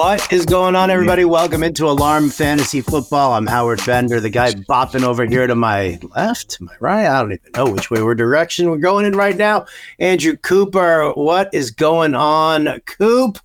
What is going on, everybody? Welcome into Alarm Fantasy Football. I'm Howard Bender, the guy bopping over here to my left, my right. I don't even know which way we're direction we're going in right now. Andrew Cooper, what is going on, Coop?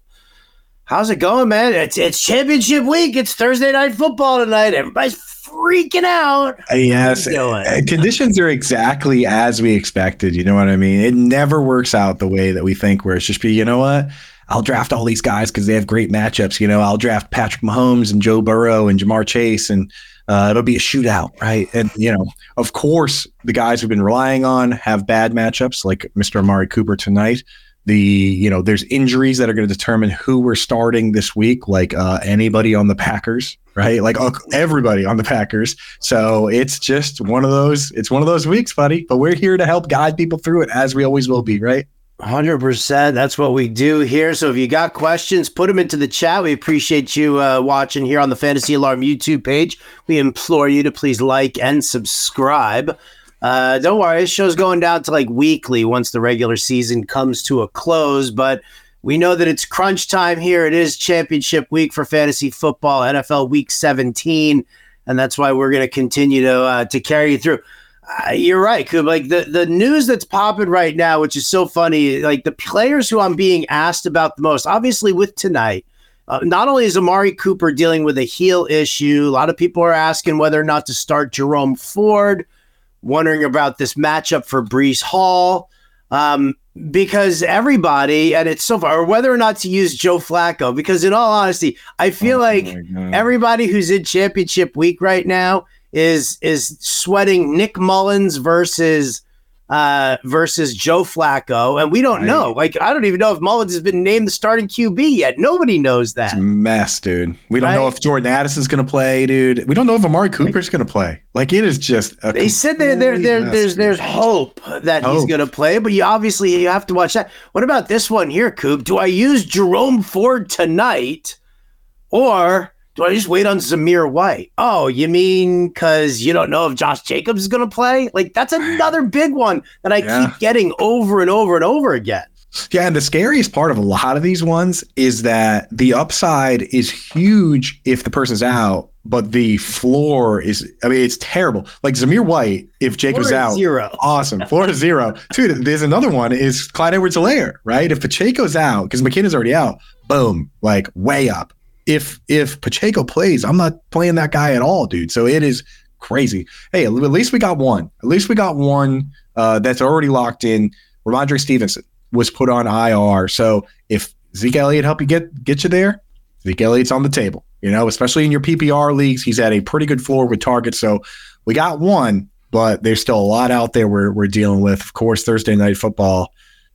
How's it going, man? It's it's championship week. It's Thursday night football tonight. Everybody's freaking out. Yes, uh, conditions are exactly as we expected. You know what I mean? It never works out the way that we think. Where it's just be, you know what? I'll draft all these guys because they have great matchups. You know, I'll draft Patrick Mahomes and Joe Burrow and Ja'Marr Chase, and uh, it'll be a shootout, right? And you know, of course, the guys we've been relying on have bad matchups, like Mr. Amari Cooper tonight. The you know, there's injuries that are going to determine who we're starting this week, like uh, anybody on the Packers, right? Like uh, everybody on the Packers. So it's just one of those. It's one of those weeks, buddy. But we're here to help guide people through it, as we always will be, right? 100%. That's what we do here. So if you got questions, put them into the chat. We appreciate you uh, watching here on the Fantasy Alarm YouTube page. We implore you to please like and subscribe. Uh, don't worry, this show's going down to like weekly once the regular season comes to a close, but we know that it's crunch time here. It is championship week for fantasy football, NFL week 17, and that's why we're going to continue to uh, to carry you through. Uh, you're right, Kub. Like the, the news that's popping right now, which is so funny, like the players who I'm being asked about the most, obviously with tonight, uh, not only is Amari Cooper dealing with a heel issue, a lot of people are asking whether or not to start Jerome Ford, wondering about this matchup for Breece Hall. Um, because everybody, and it's so far, or whether or not to use Joe Flacco, because in all honesty, I feel oh, like everybody who's in championship week right now is is sweating Nick Mullens versus uh versus Joe Flacco, and we don't right. know. Like I don't even know if Mullens has been named the starting QB yet. Nobody knows that. It's mess, dude. We don't right? know if Jordan Addison's going to play, dude. We don't know if Amari Cooper's going to play. Like it is just. they said there, there, there there's there's hope that hope. he's going to play, but you obviously you have to watch that. What about this one here, Coop? Do I use Jerome Ford tonight, or do I just wait on Zamir White? Oh, you mean because you don't know if Josh Jacobs is going to play? Like, that's another big one that I yeah. keep getting over and over and over again. Yeah, and the scariest part of a lot of these ones is that the upside is huge if the person's out, but the floor is, I mean, it's terrible. Like Zamir White, if Jacob's out, zero. awesome. Floor is zero. Dude, there's another one is Clyde Edwards Helaire, right? If Pacheco's out, because McKinnon's already out, boom, like way up if if Pacheco plays, I'm not playing that guy at all, dude. So it is crazy. Hey, at least we got one. At least we got one uh, that's already locked in. Rhamondre Stevenson was put on IR. So if Zeke Elliott help you get get you there, Zeke Elliott's on the table. You know, especially in your PPR leagues, he's at a pretty good floor with targets. So we got one, but there's still a lot out there we're we're dealing with. Of course, Thursday night football.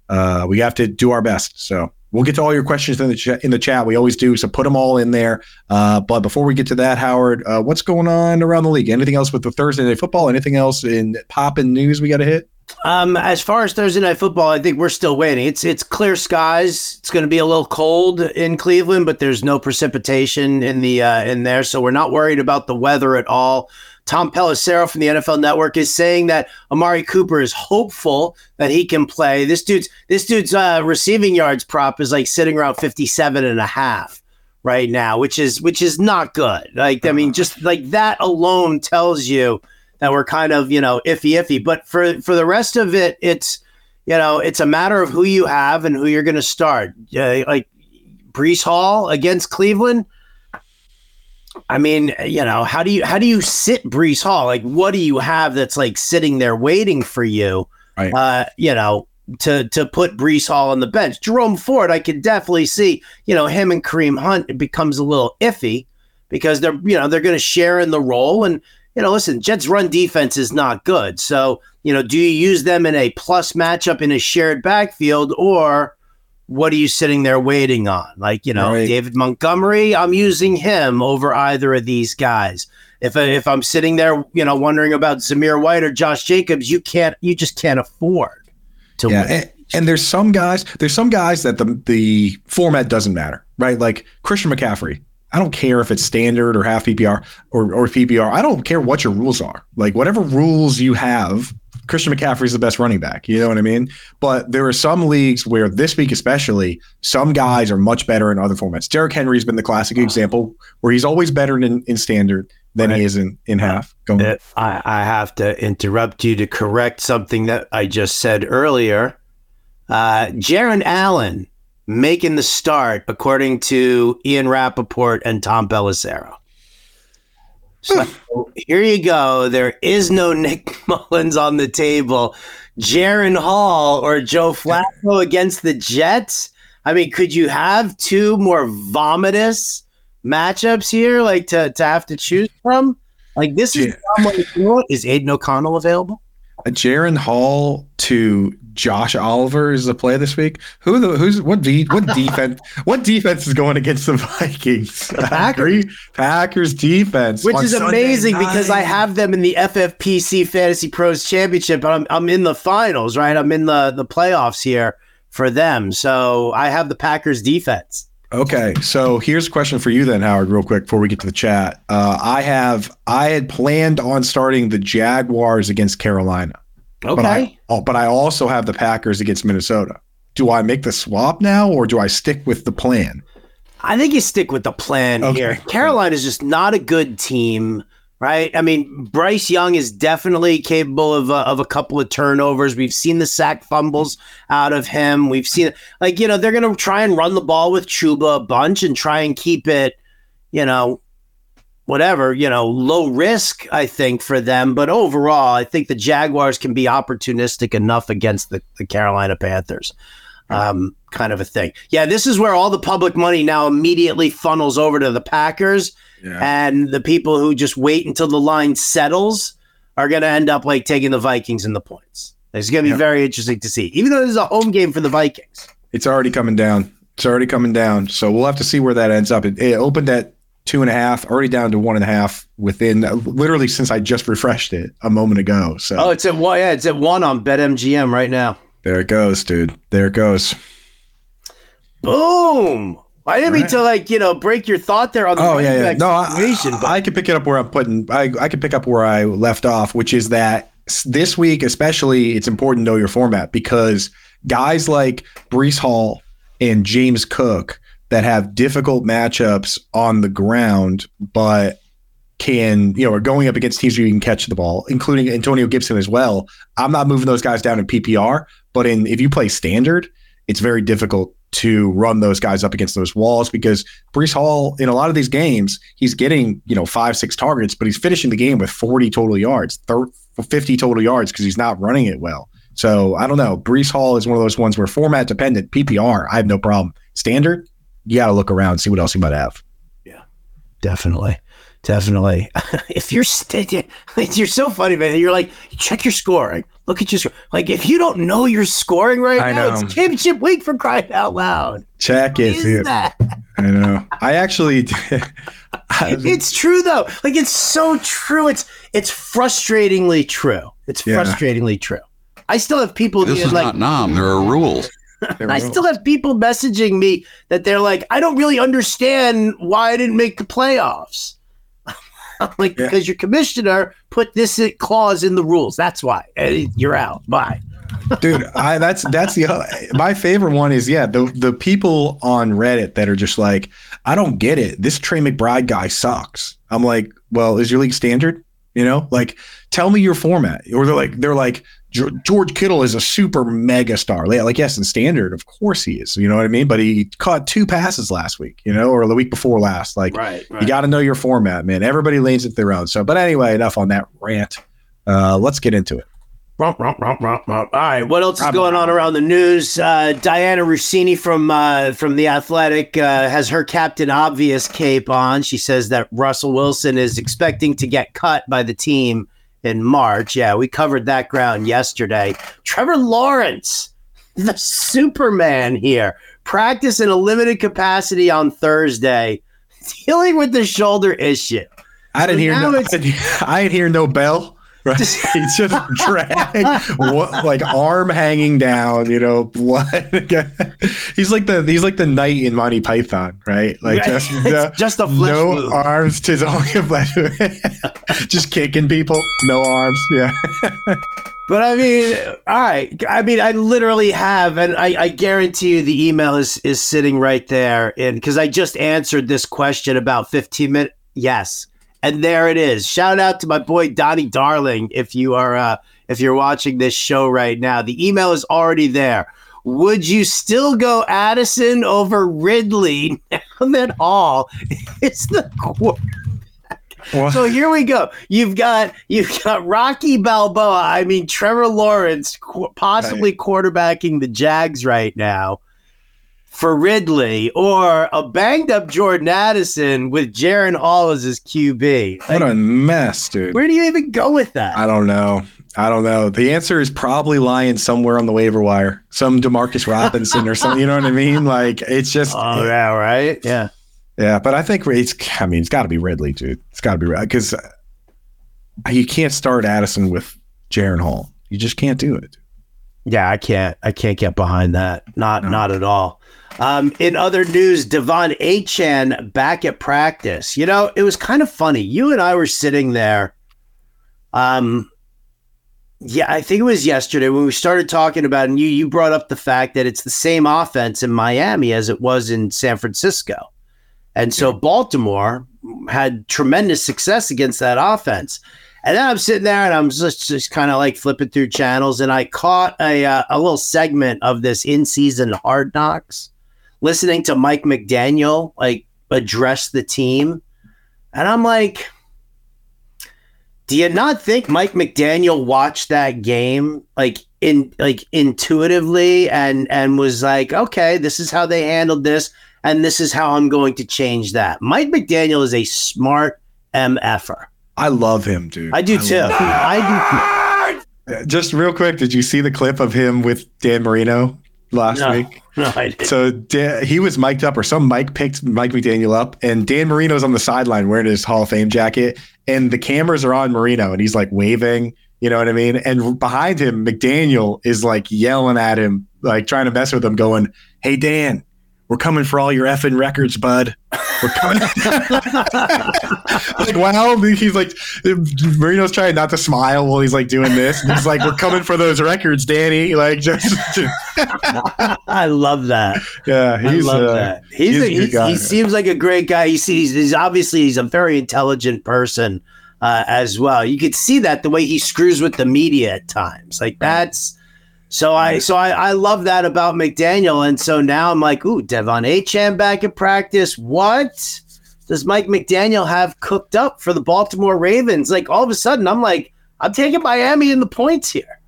Uh, we have to do our best. So We'll get to all your questions in the chat. In the chat, we always do. So put them all in there. Uh, but before we get to that, Howard, uh, what's going on around the league? Anything else with the Thursday night football? Anything else in pop and news we got to hit? Um, as far as Thursday night football, I think we're still waiting. It's it's clear skies. It's going to be a little cold in Cleveland, but there's no precipitation in the uh, in there, so we're not worried about the weather at all. Tom Pelissero from the NFL Network is saying that Amari Cooper is hopeful that he can play. This dude's this dude's uh, receiving yards prop is like sitting around 57 and a half right now, which is which is not good. Like I mean just like that alone tells you that we're kind of, you know, iffy iffy, but for for the rest of it it's you know, it's a matter of who you have and who you're going to start. Uh, like Breece Hall against Cleveland, I mean, you know, how do you how do you sit Breece Hall? Like, what do you have that's like sitting there waiting for you? Right. Uh, you know, to to put Breece Hall on the bench. Jerome Ford, I can definitely see, you know, him and Kareem Hunt it becomes a little iffy because they're you know they're going to share in the role and you know listen Jets run defense is not good so you know do you use them in a plus matchup in a shared backfield or what are you sitting there waiting on? Like, you know, right. David Montgomery, I'm using him over either of these guys. If if I'm sitting there, you know, wondering about Zamir White or Josh Jacobs, you can't, you just can't afford to yeah, win. And, and there's some guys, there's some guys that the the format doesn't matter, right? Like Christian McCaffrey. I don't care if it's standard or half PPR or, or PPR. I don't care what your rules are. Like whatever rules you have, Christian McCaffrey's the best running back. You know what I mean? But there are some leagues where this week, especially, some guys are much better in other formats. Derrick Henry's been the classic example where he's always better in, in standard than right. he is in, in half. I, I have to interrupt you to correct something that I just said earlier. Uh, Jaren Hall making the start, according to Ian Rapoport and Tom Pelissero. So oh, here you go. There is no Nick Mullens on the table. Jaren Hall or Joe Flacco against the Jets. I mean, could you have two more vomitous matchups here, like to, to have to choose from? Like this is yeah. is Aidan O'Connell available? Jaren Hall to Josh Oliver is the play this week. Who the who's what de- what defense what defense is going against the Vikings? The Packers. Packers defense, which is Sunday amazing night. because I have them in the FFPC Fantasy Pros Championship, but I'm I'm in the finals, right? I'm in the the playoffs here for them, so I have the Packers defense. Okay, so here's a question for you then, Howard, real quick before we get to the chat. Uh, I have I had planned on starting the Jaguars against Carolina. Okay, but I, oh, but I also have the Packers against Minnesota. Do I make the swap now, or do I stick with the plan? I think you stick with the plan okay. here. Carolina is just not a good team right? I mean, Bryce Young is definitely capable of a, of a couple of turnovers. We've seen the sack fumbles out of him. We've seen like you know they're going to try and run the ball with Chuba a bunch and try and keep it, you know, whatever you know, low risk. I think for them, but overall, I think the Jaguars can be opportunistic enough against the, the Carolina Panthers. Um, kind of a thing. Yeah, this is where all the public money now immediately funnels over to the Packers yeah. And the people who just wait until the line settles are going to end up like taking the Vikings in the points. It's going to be very interesting to see, even though this is a home game for the Vikings. It's already coming down. It's already coming down. So we'll have to see where that ends up. It, it opened at two and a half, already down to one and a half within uh, literally since I just refreshed it a moment ago. So oh, it's at one. Yeah, it's at one on BetMGM right now. There it goes, dude. There it goes. Boom. I didn't right. mean to like you know break your thought there on the oh yeah, yeah. no I, but I can pick it up where I'm putting I I can pick up where I left off which is that this week especially it's important to know your format because guys like Breece Hall and James Cook that have difficult matchups on the ground but can you know are going up against teams where you can catch the ball including Antonio Gibson as well. I'm not moving those guys down in PPR but in if you play standard it's very difficult to run those guys up against those walls because Breece Hall in a lot of these games he's getting you know five six targets but he's finishing the game with 40 total yards 30, 50 total yards because he's not running it well. So I don't know. Breece Hall is one of those ones where format dependent PPR I have no problem. Standard you got to look around see what else you might have yeah definitely definitely. if you're st- you're so funny, man. You're like, check your scoring. Look at your score. Like, if you don't know your scoring right I now, know. it's championship week for crying out loud. Check what it. That? I know. I actually. it's true though. Like, it's so true. It's it's frustratingly true. It's yeah. frustratingly true. I still have people. This is like, not Nam. There are rules. I still have people messaging me that they're like, I don't really understand why I didn't make the playoffs. like yeah. because your commissioner put this clause in the rules. That's why eh, you're out. Bye. Dude, I that's that's the my favorite one is yeah the the people on Reddit that are just like I don't get it. This Trey McBride guy sucks. I'm like, well, is your league standard? You know, like tell me your format. Or they're like they're like George Kittle is a super mega star. Like, yes, in standard, of course he is. You know what I mean? But he caught two passes last week, you know, or the week before last. Like, right, right. you got to know your format, man. Everybody lanes it their own. So, but anyway, enough on that rant. Uh, let's get into it. All right, what else is going on around the news? Uh, Dianna Russini from uh, from the Athletic uh, has her Captain Obvious cape on. She says that Russell Wilson is expecting to get cut by the team in March. Yeah, we covered that ground yesterday. Trevor Lawrence, the Superman here, practice in a limited capacity on Thursday, dealing with the shoulder issue. I didn't so hear no. I didn't, I didn't hear no bell. Right? He's just dragged, what, like arm hanging down, you know, blood. he's like the he's like the knight in Monty Python, right? Like just It's just a no wound. arms to flesh. just kicking people, no arms. Yeah, But I mean, all right. I mean, I literally have, and I, I guarantee you, the email is is sitting right there. And because I just answered this question about 15 minutes, yes, and there it is. Shout out to my boy Donnie Darling if you are uh, if you're watching this show right now. The email is already there. Would you still go Addison over Ridley now that Hall is the quarterback? So here we go. You've got you've got Rocky Balboa. I mean Trevor Lawrence qu- possibly quarterbacking the Jags right now for Ridley, or a banged up Jordan Addison with Jaren Hall as his QB. what Like, a mess, dude. where do you even go with that? I don't know. I don't know. The answer is probably lying somewhere on the waiver wire. Some Demarcus Robinson or something. You know what I mean? Like it's just oh yeah, right. Yeah. yeah. But I think it's. I mean, it's got to be Ridley, dude. It's got to be Ridley because uh, you can't start Addison with Jaren Hall. You just can't do it. Yeah, I can't. I can't get behind that. Not not at all. Um, in other news, De'Von Achane back at practice. You know, it was kind of funny. You and I were sitting there. Um, yeah, I think it was yesterday when we started talking about, and you you brought up the fact that it's the same offense in Miami as it was in San Francisco, and so Baltimore had tremendous success against that offense. And then I'm sitting there and I'm just, just kind of like flipping through channels, and I caught a uh, a little segment of this in season Hard Knocks, listening to Mike McDaniel like address the team, and I'm like, do you not think Mike McDaniel watched that game like in like intuitively and and was like, okay, this is how they handled this, and this is how I'm going to change that. Mike McDaniel is a smart mf'er. I love him, dude. I do too. I him. Just real quick, did you see the clip of him with Dan Marino last No. week? No, I didn't. So da- he was mic'd up, or some mic picked Mike McDaniel up, and Dan Marino's on the sideline wearing his Hall of Fame jacket, and the cameras are on Marino, and he's like waving. You know what I mean? And behind him, McDaniel is like yelling at him, like trying to mess with him, going, "Hey Dan, we're coming for all your effing records, bud. We're coming." like wow, he's like Marino's trying not to smile while he's like doing this. And he's like, "We're coming for those records, Danny." Like just, I love that. yeah, I he's love uh, that. He's, he's a, he's guy. he seems like a great guy. He sees he's obviously he's a very intelligent person uh, as well. You could see that the way he screws with the media at times. Like that's so I so I, I love that about McDaniel. And so now I'm like, ooh, De'Von Achane back at practice. What does Mike McDaniel have cooked up for the Baltimore Ravens? Like all of a sudden, I'm like, I'm taking Miami in the points here.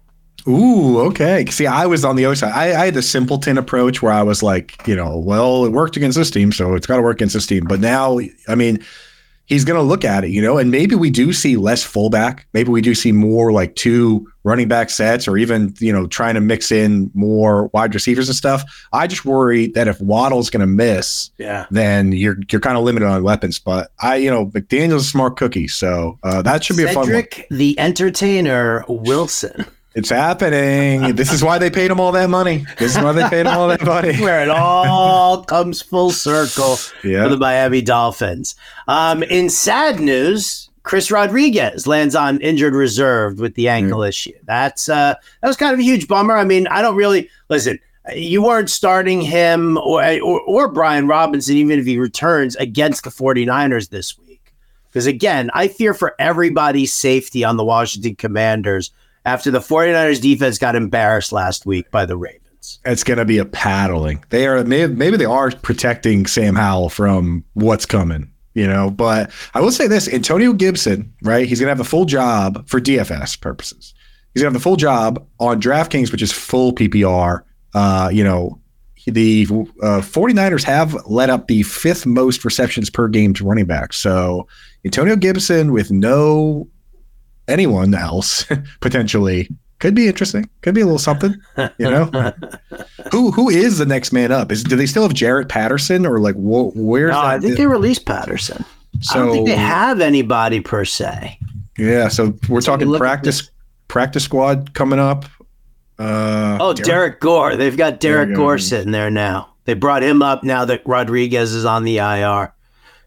Ooh, okay. See, I was on the other side. I, I had the simpleton approach where I was like, you know, well, it worked against this team, so it's got to work against this team. But now, I mean, he's going to look at it, you know, and maybe we do see less fullback. Maybe we do see more like two running back sets or even, you know, trying to mix in more wide receivers and stuff. I just worry that if Waddle's going to miss, Yeah. then you're you're kind of limited on weapons. But I, you know, McDaniel's a smart cookie, so uh, that should be a fun one. Cedric the Entertainer Wilson. It's happening. This is why they paid him all that money. This is why they paid him all that money. where it all comes full circle Yeah. for the Miami Dolphins. Um, in sad news, Chris Rodriguez lands on injured reserve with the ankle issue. That's uh, that was kind of a huge bummer. I mean, I don't really listen. You weren't starting him or, or or Brian Robinson, even if he returns against the 49ers this week. Because again, I fear for everybody's safety on the Washington Commanders after the 49ers defense got embarrassed last week by the Ravens. It's going to be a paddling. They are maybe, maybe they are protecting Sam Howell from what's coming, you know. But I will say this: Antonio Gibson, right? He's going to have the full job for DFS purposes. He's going to have the full job on DraftKings, which is full PPR. Uh, you know, the uh, 49ers have let up the fifth most receptions per game to running back. So Antonio Gibson with no anyone else potentially could be interesting. Could be a little something, you know. who who is the next man up? Is do they still have Jarrett Patterson or like wh- where's No, I think they released Patterson. I so don't think they have anybody per se. Yeah, so we're So talking practice practice squad coming up. Uh, Oh, Derrick Gore. They've got Derek. Gore sitting there now. They brought him up now that Rodriguez is on the IR.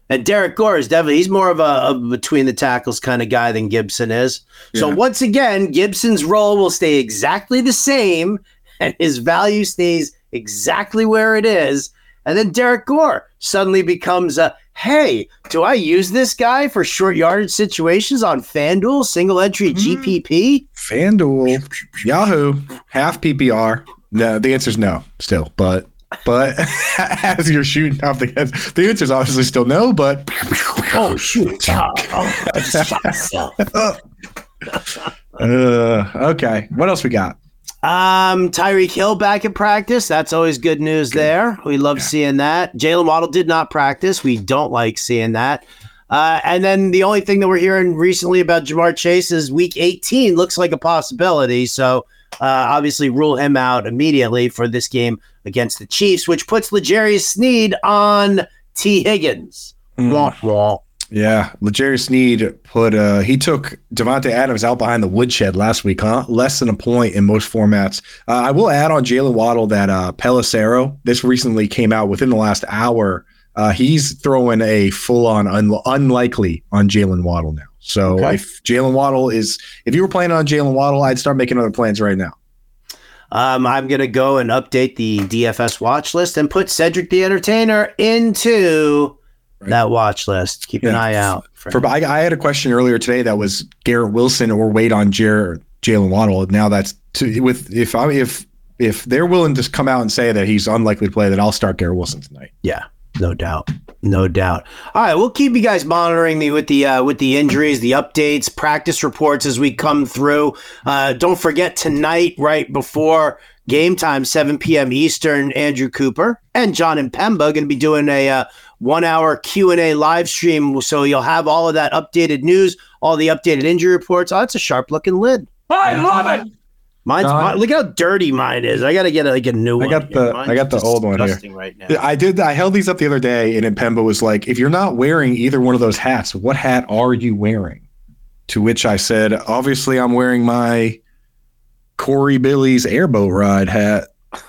And Derrick Gore is definitely, he's more of a, a between the tackles kind of guy than Gibson is. So once again, Gibson's role will stay exactly the same and his value stays exactly where it is. And then Derrick Gore suddenly becomes a hey, do I use this guy for short yardage situations on FanDuel, single entry Mm-hmm. GPP? FanDuel, Yahoo, half PPR. No, the answer is no, still. But but as you're shooting off the head, the answer's obviously still no. But Oh, shoot. Oh, oh, I just shot myself. uh, okay, what else we got? Um, Tyreek Hill back at practice. That's always good news there. We love seeing that. Jalen Waddle did not practice. We don't like seeing that. Uh, and then the only thing that we're hearing recently about Ja'Marr Chase is week 18 looks like a possibility. So uh, obviously rule him out immediately for this game against the Chiefs, which puts L'Jarius Sneed on Tee Higgins. Hmm. Wah, wah. Yeah, L'Jarius Sneed put uh he took Davante Adams out behind the woodshed last week, huh? Less than a point in most formats. Uh, I will add on Jalen Waddle that uh Pelissero, this recently came out within the last hour. Uh, he's throwing a full on un- unlikely on Jalen Waddle now. So Okay. if Jalen Waddle is, if you were planning on Jalen Waddle, I'd start making other plans right now. Um, I'm going to go and update the DFS watch list and put Cedric the Entertainer into Right. that watch list. Keep an eye out. For, For I, I had a question earlier today that was Garrett Wilson or wait on Jer- Jalen Waddle. Now that's to, with if I if if they're willing to come out and say that he's unlikely to play, then I'll start Garrett Wilson tonight. yeah, no doubt. No doubt. All right, we'll keep you guys monitoring the with the uh, with the injuries, the updates, practice reports as we come through. Uh, don't forget tonight, right before game time, 7 p.m. Eastern. Andrew Cooper and Jon Impemba going to be doing a uh, one hour Q and A live stream, so you'll have all of that updated news, all the updated injury reports. Oh, it's a sharp looking lid. I love it. Mine's Uh, mine, look how dirty mine is. I got to get like a new I one. got the- Mine's I got the old one here. Right now. I did. I held these up the other day, and then Pemba was like, "If you're not wearing either one of those hats, what hat are you wearing?" To which I said, "Obviously, I'm wearing my Corey Billy's airboat ride hat."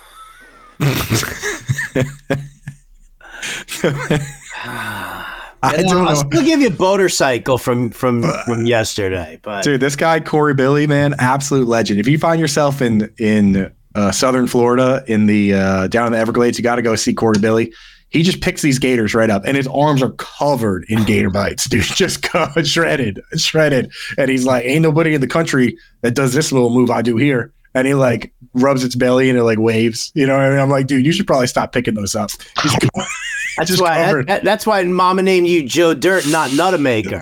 I don't I'll know. still give you a motorcycle from from from yesterday, but Dude, this guy Corey Billy, man, absolute legend. If you find yourself in in uh, southern Florida, in the uh, down in the Everglades, you got to go see Corey Billy. He just picks these gators right up, and his arms are covered in gator bites, dude. Just shredded, shredded. And he's like, "Ain't nobody in the country that does this little move I do here." And he like rubs its belly and it like waves. You know, what I mean? I'm like, dude, you should probably stop picking those up. He's that's just why covered. that- that's why Mama named you Joe Dirt, not Nutamaker,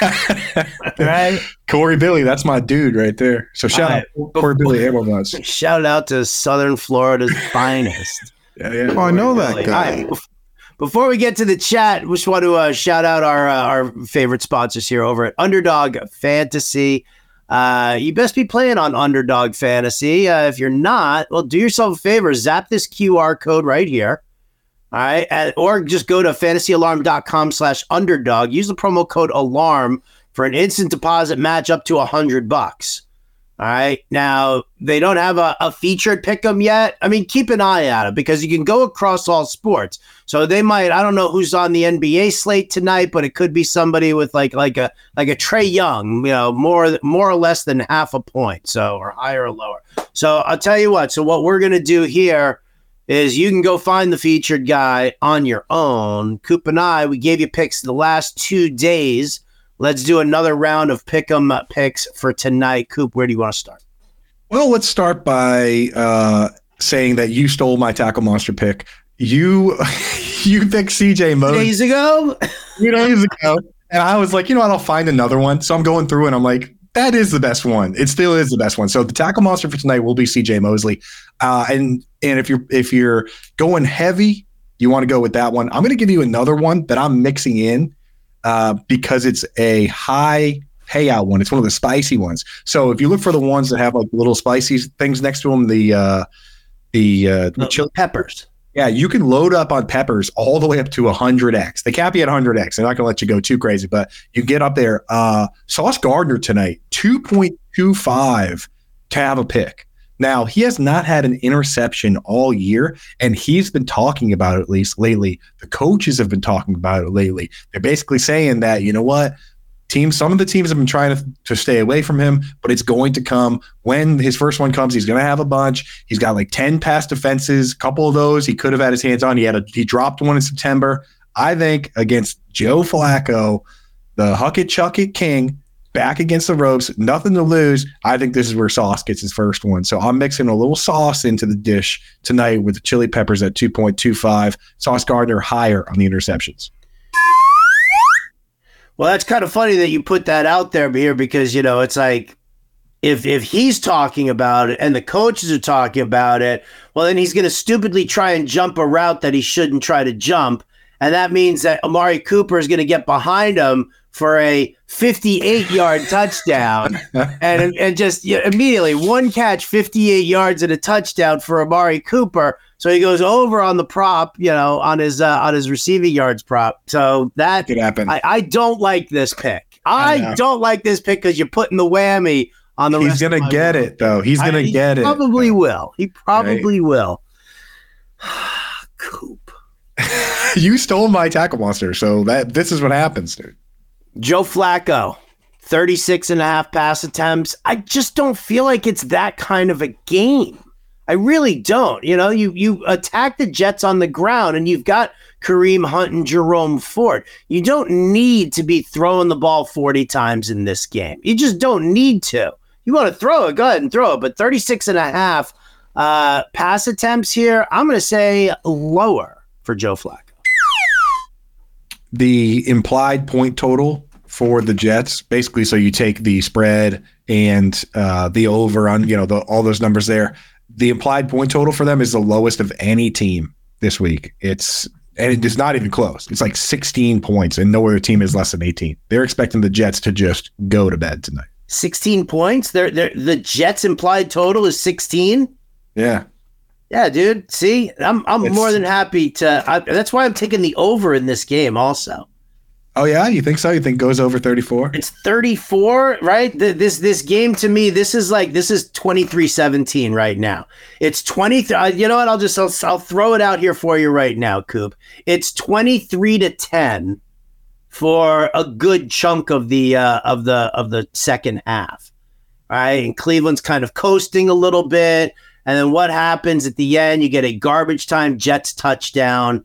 right? Corey Billy, that's my dude right there. So shout All out Corey Billy, Airborne Nuts. Shout out to Southern Florida's finest. Yeah, yeah. Oh, I know that guy. right, Before we get to the chat, we just want to uh, shout out our uh, our favorite sponsors here over at Underdog Fantasy. Uh, you best be playing on Underdog Fantasy. Uh, if you're not, well, do yourself a favor. Zap this QR code right here. All right. And- or just go to fantasyalarm.com slash underdog. Use the promo code alarm for an instant deposit match up to a hundred bucks. All right. Now they don't have a, a featured pick 'em yet. I mean, keep an eye out it because you can go across all sports. So they might, I don't know who's on the NBA slate tonight, but it could be somebody with like like a like a Trae Young, you know, more more or less than half a point. So or higher or lower. So I'll tell you what. So what we're gonna do here is you can go find the featured guy on your own. Coop and I, we gave you picks the last two days. Let's do another round of pick 'em picks for tonight. Coop, where do you want to start? Well, let's start by uh, saying that you stole my tackle monster pick. You you picked CJ Mosley Days ago, two days ago, and I was like, you know what? I'll find another one. So I'm going through and I'm like, that is the best one. It still is the best one. So the tackle monster for tonight will be CJ Mosley. Uh, and and if you're if you're going heavy, you want to go with that one. I'm going to give you another one that I'm mixing in uh, because it's a high payout one. It's one of the spicy ones. So if you look for the ones that have like little spicy things next to them, the uh, the uh, the chili peppers. Yeah, you can load up on peppers all the way up to 100x. They cap you at 100x. They're not going to let you go too crazy, but you get up there. Uh, Sauce Gardner tonight, 2.25 to have a pick. Now, he has not had an interception all year, and he's been talking about it at least lately. The coaches have been talking about it lately. They're basically saying that, you know what? Teams, some of the teams have been trying to, to stay away from him, but it's going to come when his first one comes. He's going to have a bunch. He's got like 10 pass defenses, a couple of those he could have had his hands on. He had a, he dropped one in September. I think against Joe Flacco, the Huck it, Chuck it King, back against the ropes, nothing to lose. I think this is where Sauce gets his first one. So I'm mixing a little sauce into the dish tonight with the chili peppers at 2.25. Sauce Gardner higher on the interceptions. Well, that's kind of funny that you put that out there here because you know it's like if if he's talking about it and the coaches are talking about it, well then he's going to stupidly try and jump a route that he shouldn't try to jump, and that means that Amari Cooper is going to get behind him for a 58 yard touchdown and and just yeah, immediately one catch 58 yards and a touchdown for Amari Cooper. So he goes over on the prop you know on his uh, on his receiving yards prop. So that could happen. I, I don't like this pick. I, I don't like this pick because you're putting the whammy on the he's gonna get it though. He's gonna I, get he it probably will. He probably right. will. Coop. You stole my tackle monster so that this is what happens dude Joe Flacco, 36 and a half pass attempts. I just don't feel like it's that kind of a game. I really don't. You know, you you attack the Jets on the ground and you've got Kareem Hunt and Jerome Ford. You don't need to be throwing the ball 40 times in this game. You just don't need to. You want to throw it, go ahead and throw it. But 36 and a half uh, pass attempts here, I'm going to say lower for Joe Flacco the implied point total for the Jets, basically, so you take the spread and uh, the over on, you know, the, all those numbers there. The implied point total for them is the lowest of any team this week. It's and it is not even close. It's like 16 points, and no other team is less than 18. They're expecting the Jets to just go to bed tonight. 16 points. They're, they're, the Jets' implied total is 16. Yeah. Yeah, dude. See, I'm I'm it's, more than happy to. I, that's why I'm taking the over in this game. Also. Oh yeah, you think so? You think goes over 34? It's 34, right? The, this this game to me, this is like this is 23-17 right now. It's 23 uh, you know what? I'll just I'll, I'll throw it out here for you right now, Coop. It's 23 to 10 for a good chunk of the uh, of the of the second half. All right, and Cleveland's kind of coasting a little bit. And then what happens at the end? You get a garbage time Jets touchdown.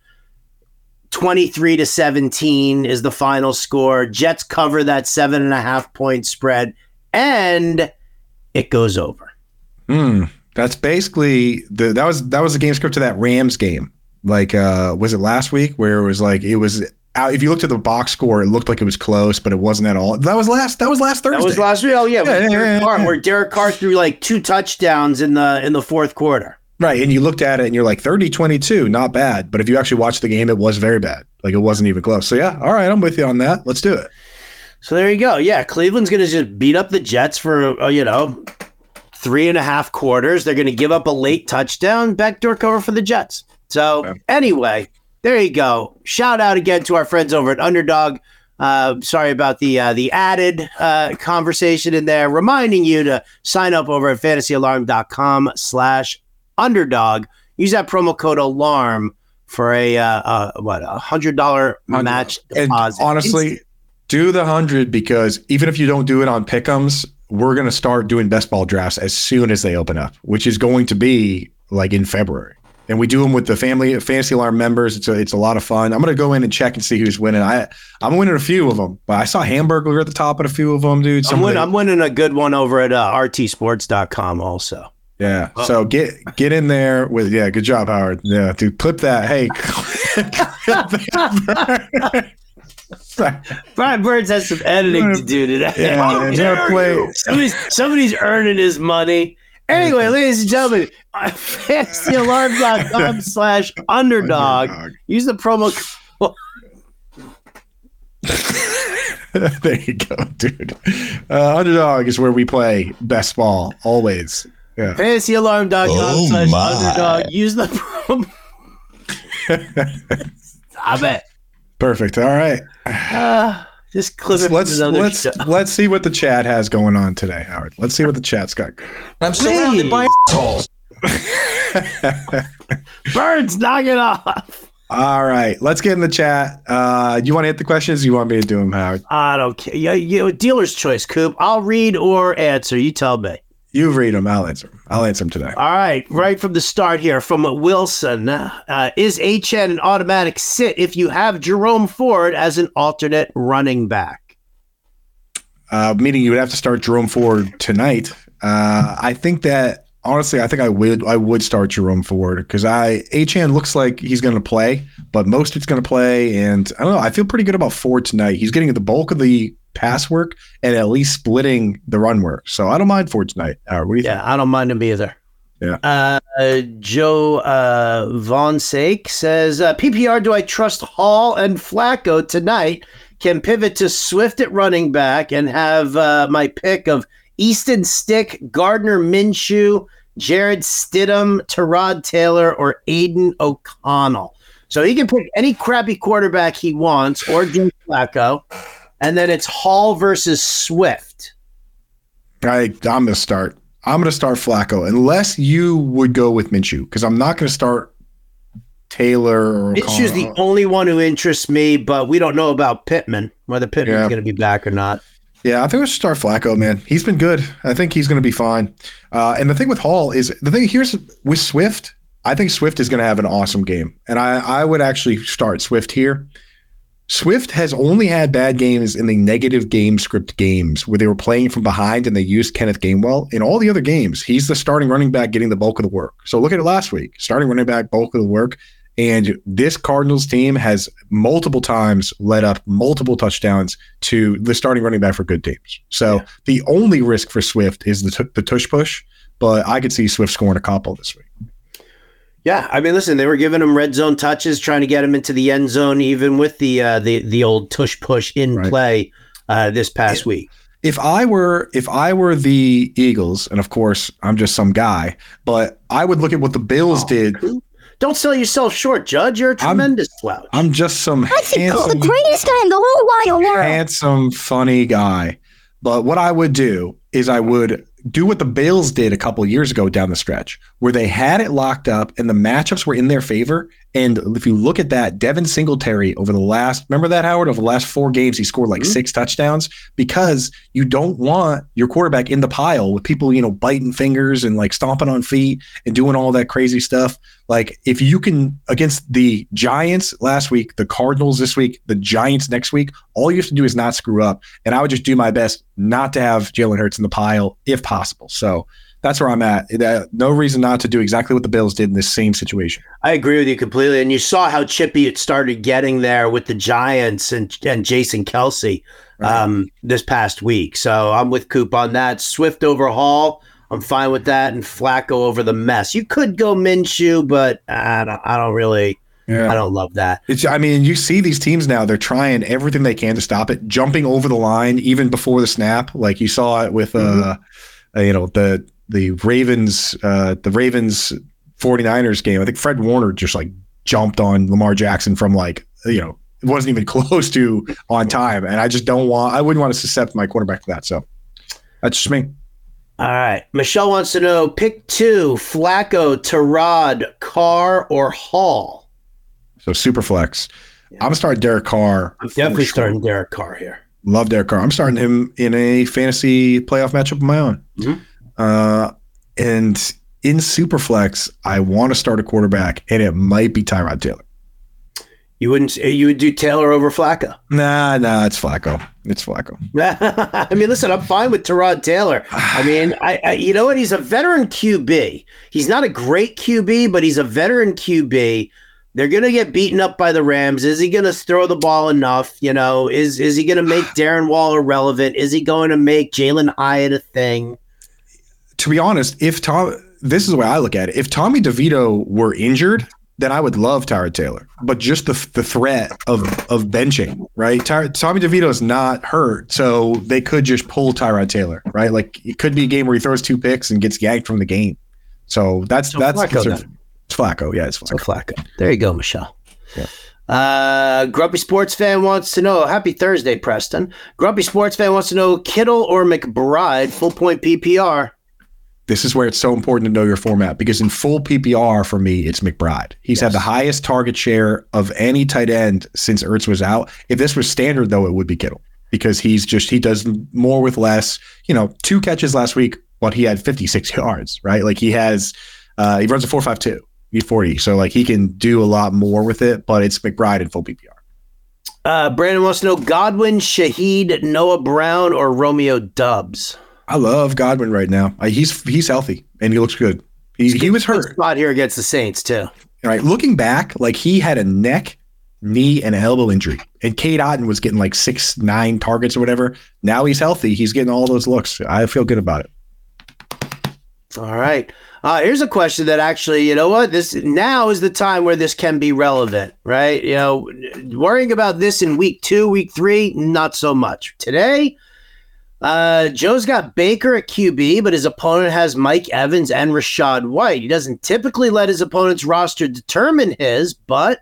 23 to 17 is the final score. Jets cover that seven and a half point spread, and it goes over. Hmm. That's basically the that was that was the game script to that Rams game. Like uh was it last week where it was like it was if you looked at the box score, it looked like it was close, but it wasn't at all. That was last. That was last Thursday. That was last week. Oh yeah, yeah, yeah, yeah Carr, where Derek Carr threw like two touchdowns in the in the fourth quarter. Right, and you looked at it and you're like 30-22, not bad. But if you actually watched the game, it was very bad. Like it wasn't even close. So yeah, all right, I'm with you on that. Let's do it. So there you go. Yeah, Cleveland's going to just beat up the Jets for uh, you know three and a half quarters. They're going to give up a late touchdown, backdoor cover for the Jets. So anyway, there you go. Shout out again to our friends over at Underdog. Uh, sorry about the uh, the added uh, conversation in there. Reminding you to sign up over at fantasyalarm.com slash underdog. Use that promo code alarm for a uh, uh, what a hundred dollar match deposit. And honestly, do the hundred because even if you don't do it on pickums, we're gonna start doing best ball drafts as soon as they open up, which is going to be like in February and we do them with the family fantasy alarm members. It's a it's a lot of fun. I'm gonna go in and check and see who's winning. I I'm winning a few of them, but I saw Hamburger at the top of a few of them, dude. I'm, win, I'm, winning a good one over at uh, rtsports.com also. Yeah. Oh. So get get in there with yeah. Good job, Howard. Yeah, dude. Clip that. Hey. Brian Burns has some editing to do today. Yeah, play. Somebody's, somebody's earning his money. Anyway, ladies and gentlemen, fantasyalarm.com slash underdog. Use the promo code. there you go, dude. Uh, underdog is where we play best ball always. Yeah. Fantasyalarm.com oh slash underdog. Use the promo. Stop it. Perfect. All right. Uh, just clip it Let's let's show. let's see what the chat has going on today, Howard. Let's see what the chat's got. I'm surrounded by assholes. Birds, knock it off. All right, let's get in the chat. Uh, you want to hit the questions? You want me to do them, Howard? I don't care. You, you, dealer's choice, Coop. I'll read or answer. You tell me. You read them. I'll answer. 'em. I'll answer them today. All right, right from the start here from Wilson. Uh, is HN an automatic sit if you have Jerome Ford as an alternate running back? Uh, meaning you would have to start Jerome Ford tonight. Uh, I think that honestly, I think I would I would start Jerome Ford because I Achane looks like he's going to play, but most it's going to play, and I don't know. I feel pretty good about Ford tonight. He's getting the bulk of the pass work and at least splitting the run work, so I don't mind Ford tonight. Howard, what do you Yeah, I don't mind him either. Yeah. Uh, Joe uh, Von Sake says uh, PPR. Do I trust Hall and Flacco tonight? Can pivot to Swift at running back and have uh, my pick of Easton Stick, Gardner Minshew, Jarrett Stidham, Tyrod Taylor, or Aidan O'Connell. So he can pick any crappy quarterback he wants, or Joe Flacco, and then it's Hall versus Swift. I I'm going to start. I'm going to start Flacco unless you would go with Minshew because I'm not going to start Taylor or Minshew's the only one who interests me, but we don't know about Pittman, whether Pittman's Yeah. going to be back or not. Yeah, I think we should start Flacco, man. He's been good. I think he's going to be fine. Uh, and the thing with Hall is the thing here's with Swift. I think Swift is going to have an awesome game, and I I would actually start Swift here. Swift has only had bad games in the negative game script games where they were playing from behind and they used Kenneth Gainwell. In all the other games, he's the starting running back getting the bulk of the work. So look at it last week. Starting running back, bulk of the work. And this Cardinals team has multiple times led up multiple touchdowns to the starting running back for good teams. So Yeah. the only risk for Swift is the, t- the tush push, but I could see Swift scoring a couple this week. Yeah, I mean, listen, they were giving him red zone touches, trying to get him into the end zone, even with the uh, the the old tush push in Right. play uh, this past week. if I were if I were the Eagles, and of course I'm just some guy, but I would look at what the Bills Oh, did. Don't sell yourself short, Judge. You're a I'm- tremendous slouch. I'm just some I think the greatest guy in the whole wide world. handsome, funny guy. But what I would do is I would do what the Bills did a couple years ago down the stretch, where they had it locked up and the matchups were in their favor. And if you look at that, Devin Singletary over the last, remember that Howard? Over the last four games, he scored like Mhm. six touchdowns because you don't want your quarterback in the pile with people, you know, biting fingers and like stomping on feet and doing all that crazy stuff. Like if you can against the Giants last week, the Cardinals this week, the Giants next week, all you have to do is not screw up. And I would just do my best not to have Jalen Hurts in the pile if possible. So that's where I'm at. No reason not to do exactly what the Bills did in this same situation. I agree with you completely. And you saw how chippy it started getting there with the Giants and, and Jason Kelce um, this past week. So I'm with Coop on that. Swift overhaul. I'm fine with that. And Flacco over the mess. You could go Minshew, but I don't, I don't really, Yeah. I don't love that. It's, I mean, you see these teams now, they're trying everything they can to stop it, jumping over the line even before the snap. Like you saw it with, uh, uh, you know, the, the Ravens, uh, the Ravens 49ers game. I think Fred Warner just like jumped on Lamar Jackson from like, you know, it wasn't even close to on time. And I just don't want, I wouldn't want to suscept my quarterback to that. So that's just me. All right. Michelle wants to know pick two Flacco, Tyrod, Carr, or Hall. So super flex. I'm gonna start Derek Carr. I'm definitely sure. starting Derek Carr here. Love Derek Carr. I'm starting him in a fantasy playoff matchup of my own. Mhm. Uh, and in Superflex, I want to start a quarterback, and it might be Tyrod Taylor. You wouldn't. You would do Taylor over Flacco. Nah, nah, it's Flacco. It's Flacco. I mean, listen, I'm fine with Tyrod Taylor. I mean, I, I, you know what? He's a veteran QB. He's not a great QB, but he's a veteran QB. They're gonna get beaten up by the Rams. Is he gonna throw the ball enough? You know, is is he gonna make Darren Waller relevant? Is he going to make Jalin Hyatt a thing? To be honest, if Tom, this is the way I look at it. If Tommy DeVito were injured, then I would love Tyrod Taylor. But just the the threat of of benching, right? Ty, Tommy DeVito is not hurt, so they could just pull Tyrod Taylor, right? Like it could be a game where he throws two picks and gets yanked from the game. So that's So that's Flacco then. it's Flacco. Yeah, it's So Flacco. Flacco. There you go, Michelle. Uh, Grumpy Sports Fan wants to know. Happy Thursday, Preston. Grumpy Sports Fan wants to know Kittle or McBride, full point PPR. This is where it's so important to know your format because in full PPR for me, it's McBride. He's had the highest target share of any tight end since Ertz was out. If this was standard, though, it would be Kittle because he's just he does more with less. You know, two catches last week, but he had 56 yards, right? Like he has, uh, he runs a 4.52, he's 40, so like he can do a lot more with it. But it's McBride in full PPR. Uh, Brandon wants to know Godwin, Shaheed, Noah Brown, or Romeo Doubs. I love Godwin right now. Uh, he's he's healthy and he looks good. He, he was hurt. spot here against the Saints too. All right, looking back, like he had a neck, knee, and elbow injury, and Cade Otton was getting like six, nine targets or whatever. Now he's healthy. He's getting all those looks. I feel good about it. All right. Uh, here's a question that actually, you know what? This now is the time where this can be relevant, right? You know, worrying about this in week two, week three, not so much. Today, uh, Joe's got Baker at QB, but his opponent has Mike Evans and Rachaad White. He doesn't typically let his opponent's roster determine his, but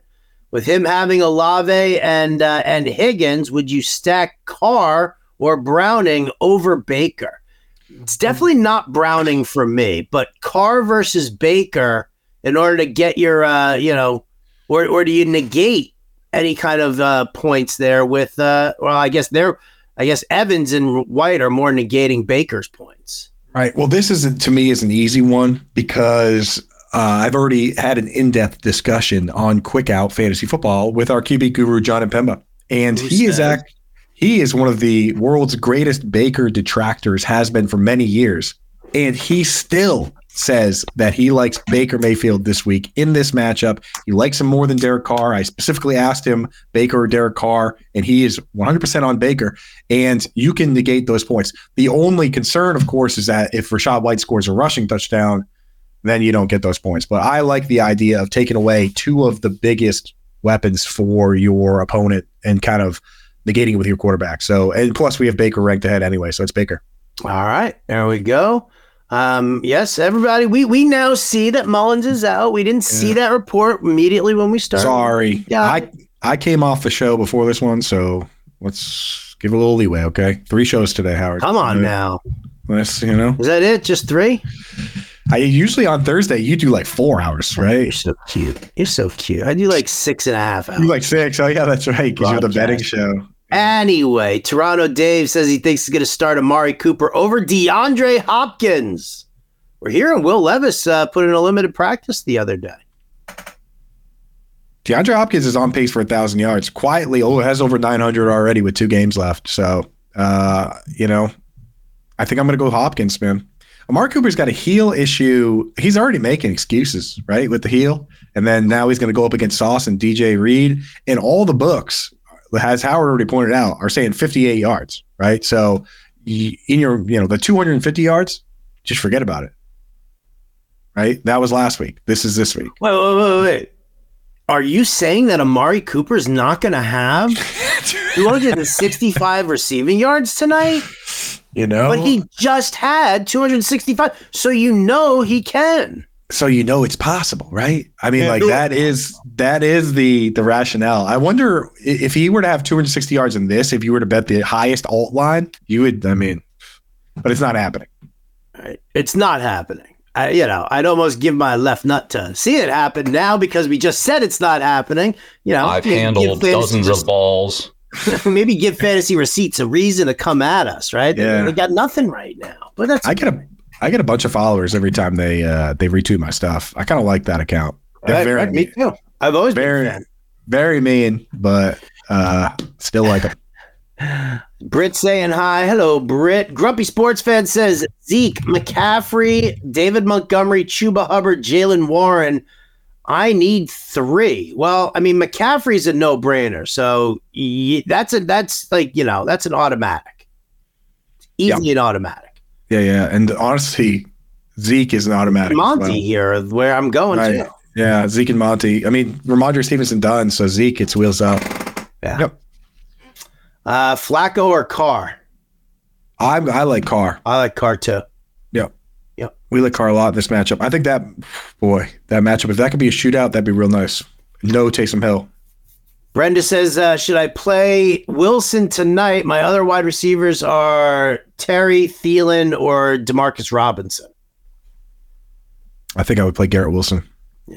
with him having Olave and uh, and Higgins, would you stack Carr or Browning over Baker? It's definitely not Browning for me, but Carr versus Baker in order to get your, uh, you know, or or do you negate any kind of uh, points there with? Uh, well, I guess they're, I guess Evans and White are more negating Baker's points. Right. Well, this is to me is an easy one because uh, I've already had an in-depth discussion on quick out fantasy football with our QB guru Jon Impemba, and Who he is act he is one of the world's greatest Baker detractors, has been for many years, and he still says that he likes Baker Mayfield this week in this matchup. He likes him more than Derek Carr. I specifically asked him Baker or Derek Carr, and he is 100% on Baker. And you can negate those points. The only concern, of course, is that if Rachaad White scores a rushing touchdown, then you don't get those points. But I like the idea of taking away two of the biggest weapons for your opponent and kind of negating it with your quarterback. So, and plus we have Baker ranked ahead anyway, so it's Baker. All right, there we go. Um, yes, everybody, we we now see that Mullens is out. We didn't see that report immediately when we started. Sorry, Yeah. I I came off the show before this one, so let's give a little leeway, okay? Three shows today, Howard. Come on now. Let's you know, Is that it? Just three? I usually on Thursday you do like four hours, right? You're so cute. You're so cute. I do like six and a half hours. You like six? Oh yeah, that's right. Because you're the betting show. Anyway, Toronto Dave says he thinks he's going to start Amari Cooper over DeAndre Hopkins. We're hearing Will Levis uh, put in a limited practice the other day. DeAndre Hopkins is on pace for a thousand yards. Quietly, has over nine hundred already with two games left. So, uh, you know, I think I'm going to go Hopkins, man. Amari Cooper's got a heel issue. He's already making excuses, right, with the heel, and then now he's going to go up against Sauce and DJ Reed. And all the books, as Howard already pointed out, are saying 58 yards, right? So, in your, you know, the 250 yards, just forget about it, right? That was last week. This is this week. Wait, wait, wait, wait. Are you saying that Amari Cooper is not going to have 265 receiving yards tonight? You know, But he just had 265. So you know he can. So you know it's possible, right? I mean, Yeah. like that is that is the the rationale. I wonder if he were to have 260 yards in this, if you were to bet the highest alt line, you would. I mean, but it's not happening. Right. It's not happening. I, you know, I'd almost give my left nut to see it happen now because we just said it's not happening. You know, I've maybe handled give dozens fantasy of balls. maybe give fantasy receipts a reason to come at us, right? They- Yeah. They, got nothing right now, but that's I get a I get a bunch of followers every time they uh they retweet my stuff. I kind of like that account. They're Right, very right, me too. I've always Very- been very mean, but uh still like them. Brit saying hi. Hello, Brit. Grumpy Sports Fan says Zeke, McCaffrey, David Montgomery, Chuba Hubbard, Jaylen Warren. I need three. Well, I mean, McCaffrey's a no brainer. So y- that's a that's like, you know, that's an automatic. Easy and automatic. Yeah, yeah. And honestly, Zeke is an automatic. Monty well. here, where I'm going Right. to. Yeah, Zeke and Monty. I mean, Rhamondre Stevenson done, so Zeke it's wheels up. Yeah. Yep. Uh, Flacco or Carr? I I like Carr. I like Carr too. Yep. Yep. We like Carr a lot in this matchup. I think that boy, that matchup, if that could be a shootout, that'd be real nice. No Taysom Hill. Brenda says, uh, "Should I play Wilson tonight? My other wide receivers are Terry Thielen or Demarcus Robinson." I think I would play Garrett Wilson.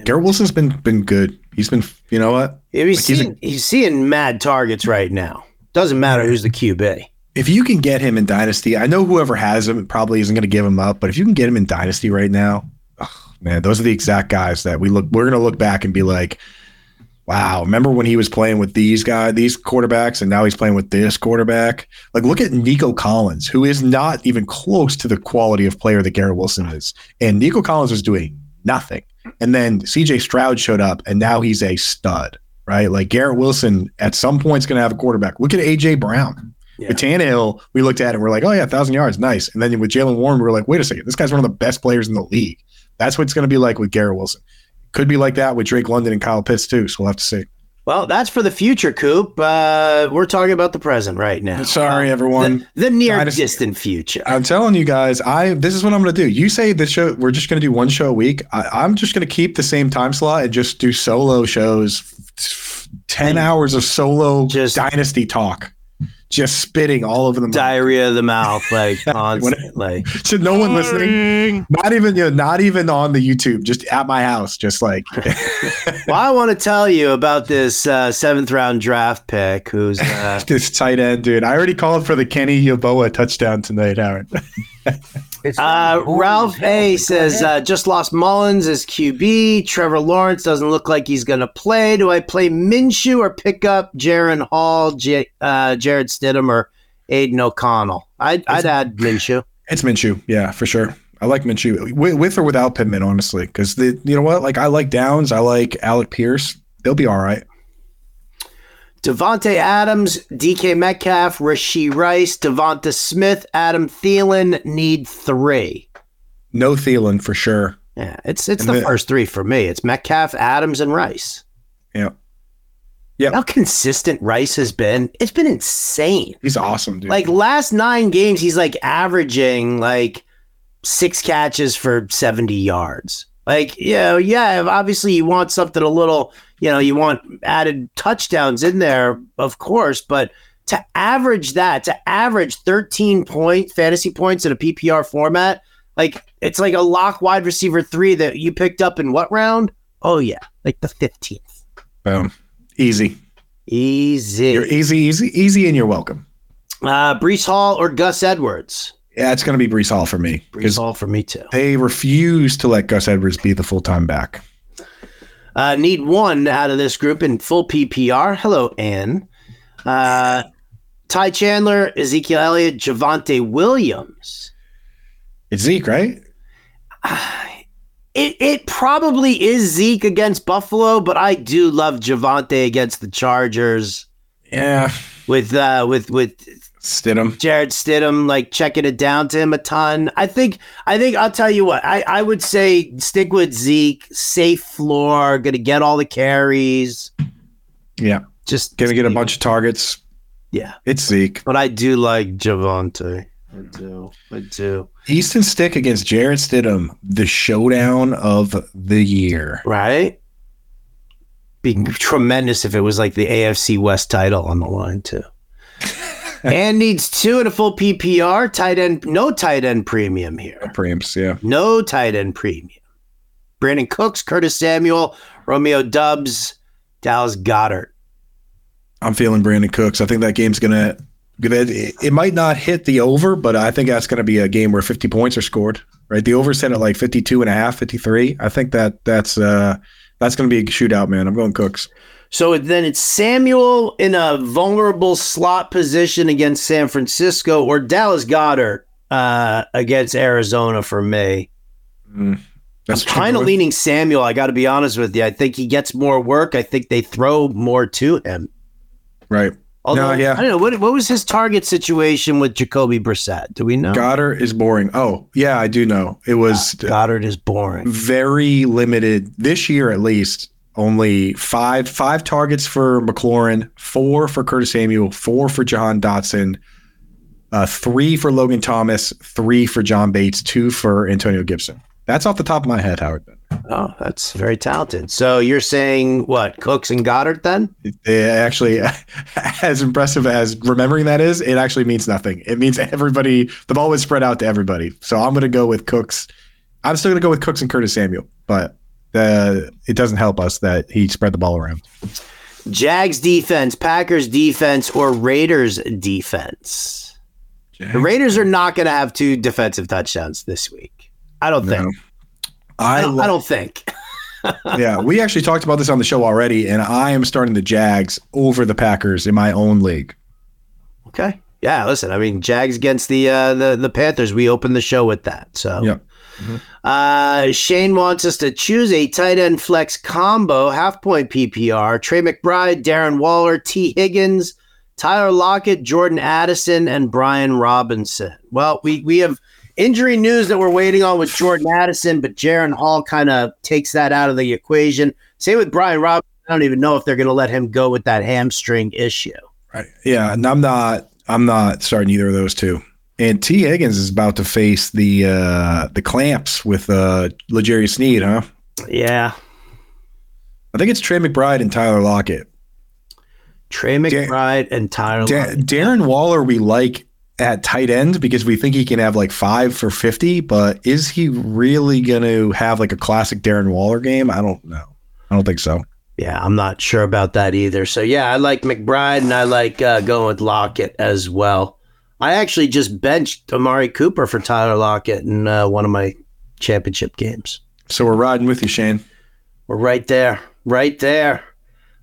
Garrett Wilson's been been good. He's been, you know what? If he's, Like, he's a- seeing, he's seeing mad targets right now. Doesn't matter who's the QB. If you can get him in Dynasty, I know whoever has him probably isn't going to give him up, but if you can get him in Dynasty right now, oh, man, those are the exact guys that we look. We're going to look back and be like, "Wow, remember when he was playing with these guys, these quarterbacks, and now he's playing with this quarterback?" Like, look at Nico Collins, who is not even close to the quality of player that Garrett Wilson is, and Nico Collins was doing nothing, and then C.J. Stroud showed up, and now he's a stud. Right, like Garrett Wilson at some point is going to have a quarterback. Look at A.J. Brown. Yeah. With Tannehill, we looked at it and we're like, oh yeah, thousand yards, nice. And then with Jalen Warren, we were like, wait a second, this guy's one of the best players in the league. That's what it's going to be like with Garrett Wilson. Could be like that with Drake London and Kyle Pitts too. So we'll have to see. Well, that's for the future, Coop. Uh, we're talking about the present right now. Sorry, everyone. The, the near Dynasty- distant future. I'm telling you guys, I this is what I'm going to do. You say this show, we're just going to do one show a week. I, I'm just going to keep the same time slot and just do solo shows, ten hours of solo Just- dynasty talk, just spitting all over the mic. Diarrhea of the mouth, like constantly. to no one listening. Not even you know, not even on the YouTube, just at my house, just like well, I want to tell you about this uh, seventh round draft pick who's uh, this tight end, dude. I already called for the Kenny Yeboah touchdown tonight, Howard. Uh, Ralph A says, uh, just lost Mullens as QB. Trevor Lawrence doesn't look like he's going to play. Do I play Minshew or pick up Jaren Hall, J- uh, Jarrett Stidham, or Aidan O'Connell? I'd, I'd add Minshew. It's Minshew, yeah, for sure. I like Minshew with, with or without Pittman, honestly, because the you know what, like I like Downs, I like Alec Pierce. They'll be all right. Davante Adams, DK Metcalf, Rashee Rice, Devonta Smith, Adam Thielen need three. No Thielen for sure. Yeah, it's it's And the the- first three for me. It's Metcalf, Adams, and Rice. Yeah, Yep. How consistent Rice has been. It's been insane. he's awesome, dude. Like last nine games, he's like averaging like six catches for 70 yards. Like, you know, yeah, obviously you want something a little, you know, you want added touchdowns in there, of course, but to average that, to average 13 point fantasy points in a PPR format, like it's like a lock wide receiver three that you picked up in what round? Oh, yeah, like the 15th. boom, easy. Easy. You're easy, easy, easy, and you're welcome. Uh, Breece Hall or Gus Edwards? Yeah, it's going to be Breece Hall for me Breece Hall for me too. they refuse to let Gus Edwards be the full time back. Uh, need one out of this group in full PPR. Hello, Ann. Uh, Ty Chandler, Ezekiel Elliott, Javonte Williams. It's Zeke, right? It, it probably is Zeke against Buffalo, but I do love Javonte against the Chargers Yeah, with uh, with with Stidham. Jarrett Stidham like checking it down to him a ton. I think I think I'll tell you what I, I would say stick with Zeke, safe floor, gonna get all the carries. Yeah, Just gonna get a bunch of targets. yeah. It's Zeke. But I do like Javonte. I do. I do. Easton Stick against Jarrett Stidham, the showdown of the year. Right? Be tremendous if it was like the AFC West title on the line too. and needs two in a full PPR. Tight end, no tight end premium here. Preamps, yeah. No tight end premium. Brandin Cooks, Curtis Samuel, Romeo Doubs, Dallas Goedert. I'm feeling Brandin Cooks. I think that game's gonna. It, it might not hit the over, but I think that's going to be a game where 50 points are scored. Right, the over set at like 52 and a half, 53. I think that that's uh that's going to be a shootout, man. I'm going Cooks. So then it's Samuel in a vulnerable slot position against San Francisco or Dallas Goedert uh, against Arizona for me. Mm, that's I'm kind of leaning Samuel. I got to be honest with you. I think he gets more work. I think they throw more to him. right. Although, yeah. I don't know what what was his target situation with Jacoby Brissett. Do we know? Goedert is boring. Oh yeah, I do know. It was Goedert is boring. very limited this year, at least. Only five five targets for McLaurin, four for Curtis Samuel, four for Jahan Dotson, uh, three for Logan Thomas, three for John Bates, two for Antonio Gibson. That's off the top of my head, Howard. Oh, that's very talented. So you're saying what? Cooks and Goedert then? It actually, as impressive as remembering that is, it actually means nothing. It means everybody, the ball was spread out to everybody. So I'm going to go with Cooks. I'm still going to go with Cooks and Curtis Samuel, but uh, it doesn't help us that he spread the ball around. Jags defense, Packers defense, or Raiders defense? Jags. The Raiders are not going to have two defensive touchdowns this week. I don't no. think. I, I, don't, I don't think. yeah, we actually talked about this on the show already, and I am starting the Jags over the Packers in my own league. Okay. Yeah, listen, I mean, Jags against the uh, the the Panthers. We opened the show with that. So, yeah. Mm-hmm. Uh, Shane wants us to choose a tight end flex combo, half point PPR. Trey McBride, Darren Waller, T. Higgins, Tyler Lockett, Jordan Addison, and Brian Robinson. Well, we we have injury news that we're waiting on with Jordan Addison, but Jaren Hall kind of takes that out of the equation. Same with Brian Robinson. I don't even know if they're going to let him go with that hamstring issue. Right. Yeah, and I'm not. I'm not starting either of those two. And T. Higgins is about to face the uh, the clamps with uh, L'Jarius Sneed, huh? Yeah. I think it's Trey McBride and Tyler Lockett. Trey McBride and Tyler. Da- Darren Waller, we like at tight end because we think he can have like five for 50, but is he really going to have like a classic Darren Waller game? I don't know. I don't think so. Yeah, I'm not sure about that either. So, yeah, I like McBride and I like uh, going with Lockett as well. I actually just benched Amari Cooper for Tyler Lockett in uh, one of my championship games. So, we're riding with you, Shane. We're right there. Right there.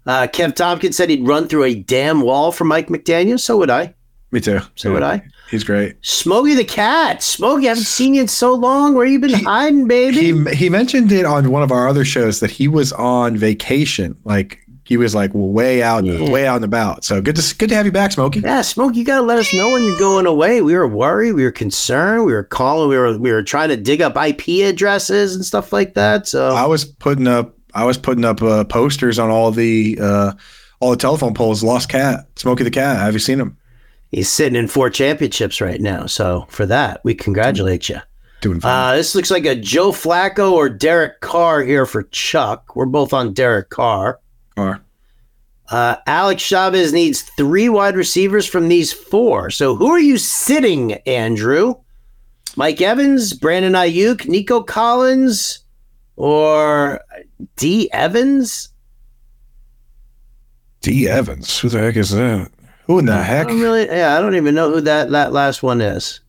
Uh, Kev Tompkins said he'd run through a damn wall for Mike McDaniel. So would I. Me too. So yeah. would I. He's great. Smokey the cat. Smokey, I haven't seen you in so long. Where you been he, hiding, baby? He, he mentioned it on one of our other shows that he was on vacation. Like he was like way out, yeah. way out and about. So good to good to have you back, Smokey. Yeah, Smokey, you gotta let us know when you're going away. We were worried, we were concerned, we were calling, we were we were trying to dig up IP addresses and stuff like that. So I was putting up I was putting up uh, posters on all the uh, all the telephone poles. Lost cat, Smokey the cat. Have you seen him? he's sitting in four championships right now. So for that, we congratulate you. Doing fine. Uh, this looks like a Joe Flacco or Derek Carr here for Chuck. We're both on Derek Carr. Carr. Uh, Alex Chavez needs three wide receivers from these four. So who are you sitting, Andrew? Mike Evans, Brandon Aiyuk, Nico Collins, or D Evans? D Evans. Who the heck is that? Who in the heck? I really, yeah, I don't even know who that, that last one is.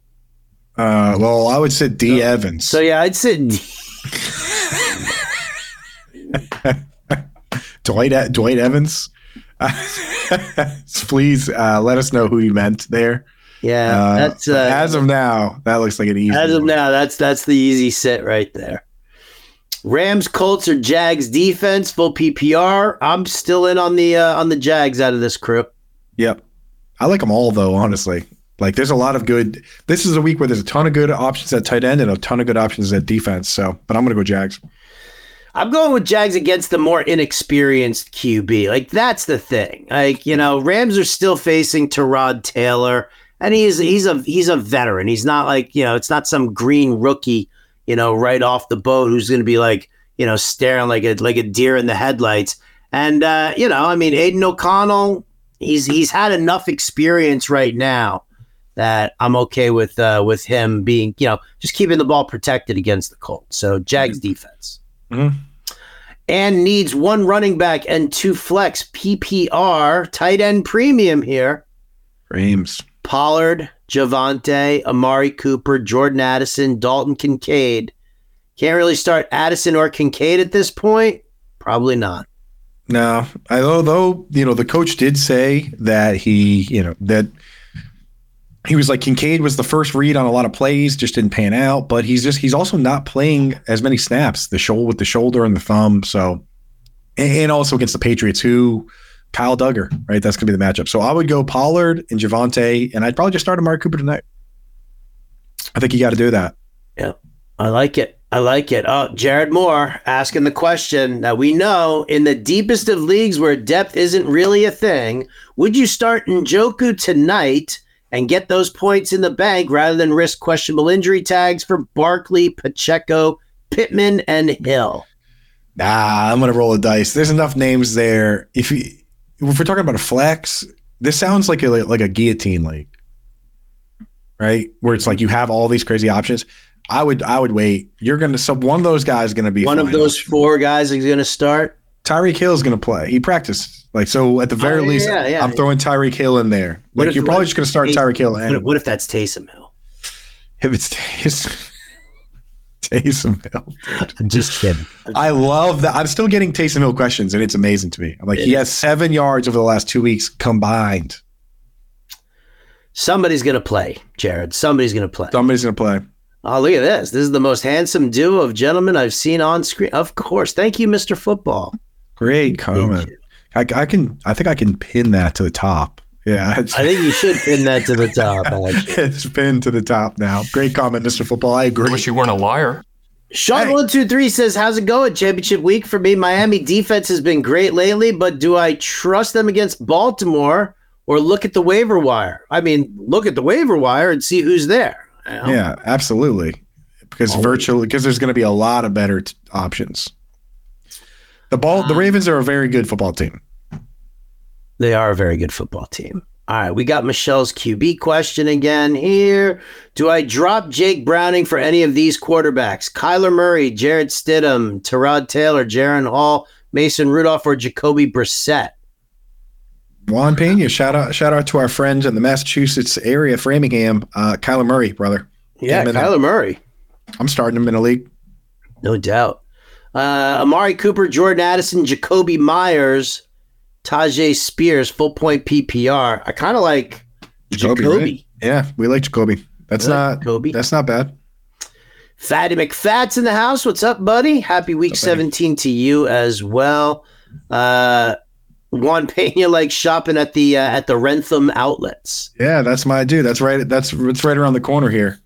Uh, well, I would say D. So, Evans. So yeah, I'd say D. Dwight Dwight Evans. please uh, let us know who you meant there. Yeah, uh, that's uh, as of now. That looks like an easy. As of one. now, that's that's the easy sit right there. Rams, Colts, or Jags defense, full PPR. I'm still in on the uh, on the Jags out of this crew. Yep. I like them all though, honestly. Like there's a lot of good. This is a week where there's a ton of good options at tight end and a ton of good options at defense. So, but I'm gonna go Jags. I'm going with Jags against the more inexperienced QB. Like that's the thing. Like you know, Rams are still facing Tyrod Taylor, and he's he's a he's a veteran. He's not like you know, it's not some green rookie, you know, right off the boat who's going to be like you know staring like a like a deer in the headlights. And uh, you know, I mean, Aidan O'Connell, he's he's had enough experience right now that I'm okay with uh, with him being you know just keeping the ball protected against the Colts. So Jags mm-hmm. defense. Mm-hmm. And needs one running back and two flex PPR tight end premium here. Rams. Pollard, Javonte, Amari Cooper, Jordan Addison, Dalton Kincaid. Can't really start Addison or Kincaid at this point. Probably not. No, although you know the coach did say that he, you know, that he was like Kincaid was the first read on a lot of plays, just didn't pan out. But he's just he's also not playing as many snaps, the shoulder with the shoulder and the thumb. So, and also against the Patriots, who Kyle Dugger, right? That's gonna be the matchup. So I would go Pollard and Javonte, and I'd probably just start Amari Cooper tonight. I think you got to do that. Yeah, I like it. I like it. Oh, Jared Moore asking the question. Now we know in the deepest of leagues where depth isn't really a thing, would you start Njoku tonight and get those points in the bank rather than risk questionable injury tags for Barkley, Pacheco, Pittman, and Hill. Nah, I'm gonna roll the dice. There's enough names there. If you if we're talking about a flex, this sounds like a like a guillotine league, right? Where it's like you have all these crazy options. I would I would wait. You're gonna so one of those guys is gonna be One of those four guys is going to start. Tyreek Hill is gonna play. He practiced like so. At the oh, very Oh, least, yeah, yeah. I'm throwing Tyreek Hill in there. What Like if- you're probably just gonna start Tyreek Hill. What, what if that's Taysom Hill? if it's Taysom, Taysom Hill. I'm just kidding. I love that. I'm still getting Taysom Hill questions, and it's amazing to me. I'm like, he has seven yards over the last two weeks combined. Somebody's going to play, Jared. Somebody's going to play. Somebody's gonna play. Oh, look at this. This is the most handsome duo of gentlemen I've seen on screen. Of course. Thank you, Mr. Football. Great comment. I, I can. I think I can pin that to the top. Yeah, I think you should pin that to the top, actually. it's pinned to the top now. Great comment, Mr. Football. I I agree. wish you weren't a liar. Sean Hey. one two three says, "How's it going? Championship week for me. Miami defense has been great lately, but do I trust them against Baltimore or look at the waiver wire? I mean, look at the waiver wire and see who's there. Yeah, absolutely. Because virtually, because there's going to be a lot of better t- options. The ball, the um, Ravens are a very good football team. They are a very good football team. All right, we got Michelle's QB question again here. Do I drop Jake Browning for any of these quarterbacks? Kyler Murray, Jarrett Stidham, Tyrod Taylor, Jaren Hall, Mason Rudolph, or Jacoby Brissett? Juan Pena, shout out, shout out to our friends in the Massachusetts area, Framingham, uh, Kyler Murray, brother. Yeah, and- Kyler Murray. I'm starting him in a league. No doubt. Uh, Amari Cooper, Jordan Addison, Jakobi Meyers, Tyjae Spears, full point PPR. I kind of like Jacoby. right? Yeah, we like Jacoby. That's like not Jacoby. that's not bad. Fatty McFat's in the house. What's up, buddy? Happy week up, buddy? 17 to you as well. Uh, Juan Pena like shopping at the uh, at the Wrentham outlets. Yeah, that's my dude. That's right. That's it's right around the corner here.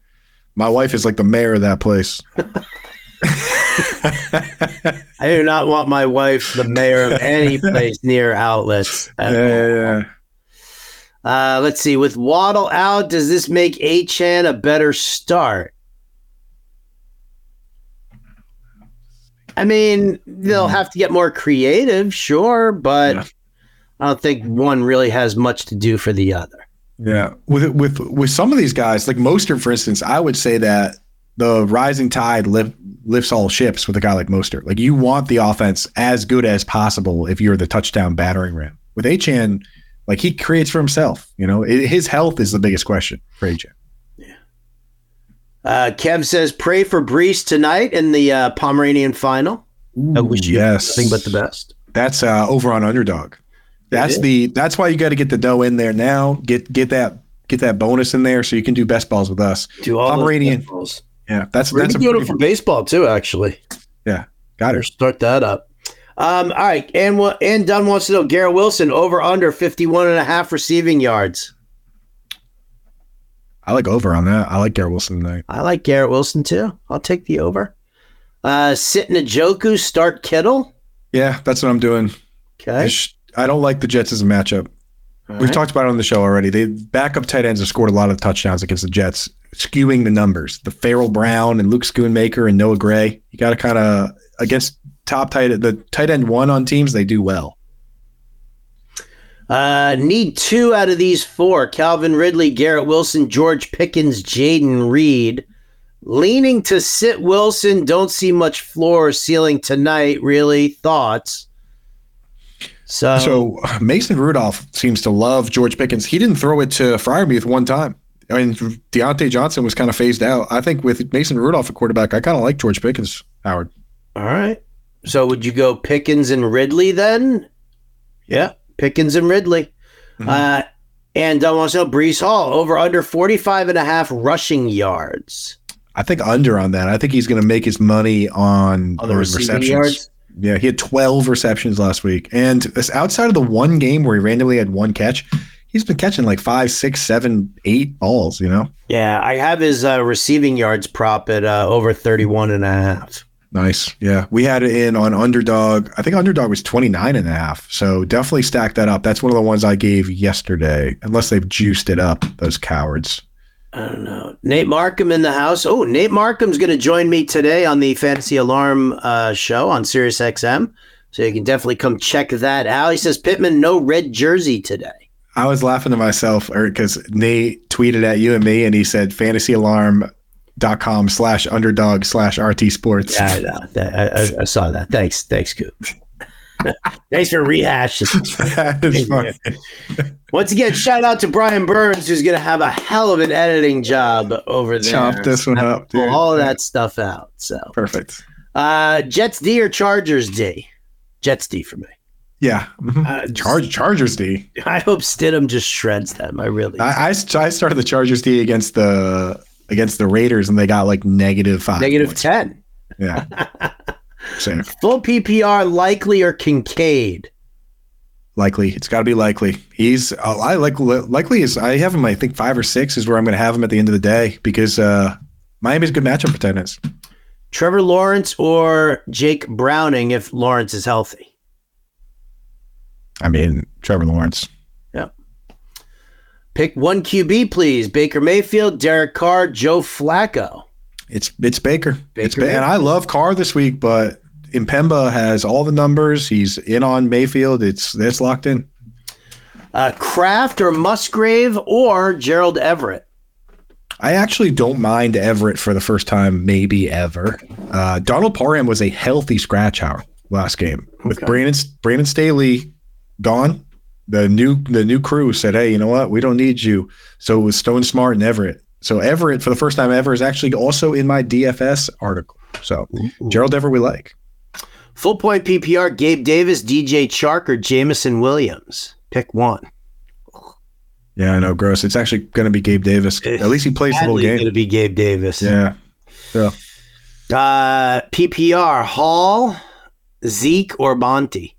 My wife is like the mayor of that place. I do not want my wife the mayor of any place near outlets. Yeah, yeah, yeah. Uh, let's see. With Waddle out, does this make Achane a better start? I mean, they'll have to get more creative, sure, but Yeah. I don't think one really has much to do for the other. Yeah, with with with some of these guys, like Mostert, for instance, I would say that the rising tide lift, lifts all ships with a guy like Mostert. Like you want the offense as good as possible if you're the touchdown battering ram. With Achane, like he creates for himself. You know, it, his health is the biggest question for Achane. Uh, Kev says, pray for Breece tonight in the uh, Pomeranian final. I wish you yes, nothing but the best. That's uh, over on underdog. That's the that's why you got to get the dough in there now. Get get that get that bonus in there so you can do best balls with us. Do all those Pomeranian. baseballs. Yeah, that's We're that's a gonna it pretty- for baseball too, actually. yeah. Got it. start that up. Um, all right, and wa- and Dunn wants to know Garrett Wilson over under 51 and a half receiving yards. I like over on that. I like Garrett Wilson tonight. I like Garrett Wilson too. I'll take the over. Uh, sit Njoku, start Kittle. Yeah, that's what I'm doing. I, Okay. sh- I don't like the Jets as a matchup. All We've right. talked about it on the show already. The backup tight ends have scored a lot of touchdowns against the Jets, skewing the numbers. The Pharaoh Brown and Luke Schoonmaker and Noah Gray. You got to kind of against top tight the tight end one on teams. They do well. Uh, need two out of these four: Calvin Ridley, Garrett Wilson, George Pickens, Jayden Reed. Leaning to sit Wilson. Don't see much floor or ceiling tonight. Really thoughts. So, So Mason Rudolph seems to love George Pickens. He didn't throw it to Freiermuth one time. I mean, Diontae Johnson was kind of phased out. I think with Mason Rudolph at quarterback, I kind of like George Pickens. Howard. all right. So would you go Pickens and Ridley then? Yeah, Pickens and Ridley. Mhm. Uh, and I want to know Breece Hall over under 45 and a half rushing yards. I think under on that. I think he's going to make his money on, On the receptions. yards? Yeah, he had 12 receptions last week. And outside of the one game where he randomly had one catch, he's been catching like five, six, seven, eight balls, you know? Yeah, I have his uh, receiving yards prop at uh, over 31 and a half. Nice. Yeah. We had it in on underdog. I think underdog was 29 and a half. So definitely stack that up. That's one of the ones I gave yesterday, unless they've juiced it up, those cowards. I don't know. Nate Markham in the house. Oh, Nate Markham's going to join me today on the Fantasy Alarm uh, show on Sirius XM. So you can definitely come check that out. He says Pittman no red jersey today. I was laughing to myself because Nate tweeted at you and me and he said fantasyalarm.com slash underdog slash RT sports. Yeah, I, know. I, I, I saw that. Thanks. Thanks, Coop. Thanks for rehashing. Once again, shout out to Brian Burns, who's going to have a hell of an editing job over there. Chop this one up, Pull all of that stuff out. So perfect. Uh, Jets D or Chargers D? Jets D for me. Yeah, uh, Charge Chargers D. I hope Stidham just shreds them. I really. I, I, I started the Chargers D against the against the Raiders, and they got like negative five, ten. Yeah. Same. Full PPR, likely or Kincaid. Likely, it's got to be likely. He's uh, I like likely is I have him. I think five or six is where I'm going to have him at the end of the day because uh, Miami's a good matchup for tight Trevor Lawrence or Jake Browning if Lawrence is healthy. I mean, Trevor Lawrence. Yeah. Pick one QB, please. Baker Mayfield, Derek Carr, Joe Flacco. It's it's Baker. Baker it's and I love Carr this week, but Impemba has all the numbers. He's in on Mayfield. It's that's locked in. Uh, Kraft or Musgrave or Gerald Everett. I actually don't mind Everett for the first time, maybe ever. Uh, Donald Parham was a healthy scratch hour last game with okay. Brandon Brandon Staley gone. The new the new crew said, "Hey, you know what? We don't need you." So it was Stone Smartt and Everett. So Everett, for the first time ever, is actually also in my DFS article. So Ooh. Gerald Everett, we like. Full point PPR: Gabe Davis, DJ Chark, or Jameson Williams. Pick one. Yeah, I know. Gross. It's actually going to be Gabe Davis. At least he plays the whole game. Going to be Gabe Davis. Yeah. Yeah. Uh, PPR: Hall, Zeke, or Monty.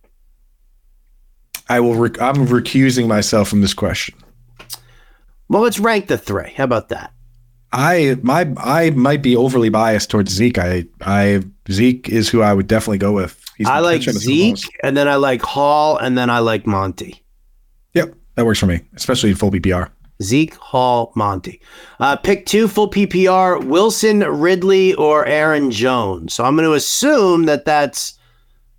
I will. Rec- I'm recusing myself from this question. Well, let's rank the three. How about that? I my I might be overly biased towards Zeke. I I Zeke is who I would definitely go with. He's I like Zeke, and then I like Hall, and then I like Monty. Yep, that works for me, especially in full PPR. Zeke, Hall, Monty. Uh, pick two full PPR: Wilson, Ridley, or Aaron Jones. So I'm going to assume that that's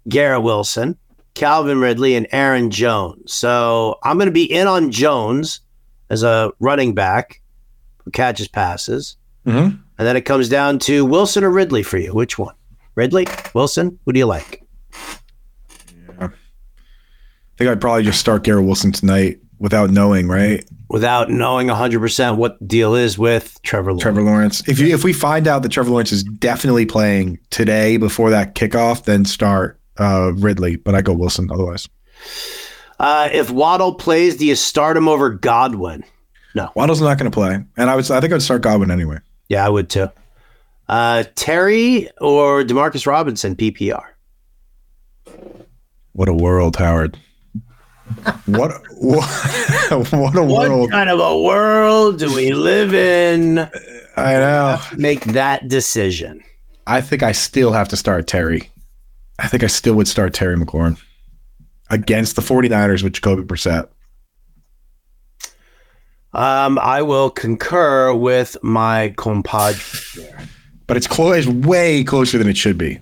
Garrett Wilson. Calvin Ridley, and Aaron Jones. So I'm going to be in on Jones as a running back who catches passes. Mm-hmm. And then it comes down to Wilson or Ridley for you. Which one? Ridley? Wilson? Who do you like? Yeah. I think I'd probably just start Garrett Wilson tonight without knowing, right? Without knowing 100% what the deal is with Trevor Lawrence. Trevor Lawrence. If you if we find out that Trevor Lawrence is definitely playing today before that kickoff, then start uh, Ridley, but I go Wilson otherwise. Uh, if Waddle plays, do you start him over Godwin? No, Waddle's not going to play, and I would. I think I'd start Godwin anyway. Yeah, I would too. Uh, Terry or Demarcus Robinson PPR. What a world, Howard. what what, what a what world! kind of a world do we live in? I know. Make that decision. I think I still have to start Terry. I think I still would start Terry McLaurin against the 49ers with Jacoby Brissett. Um, I will concur with my compadre. But it's close, it's way closer than it should be.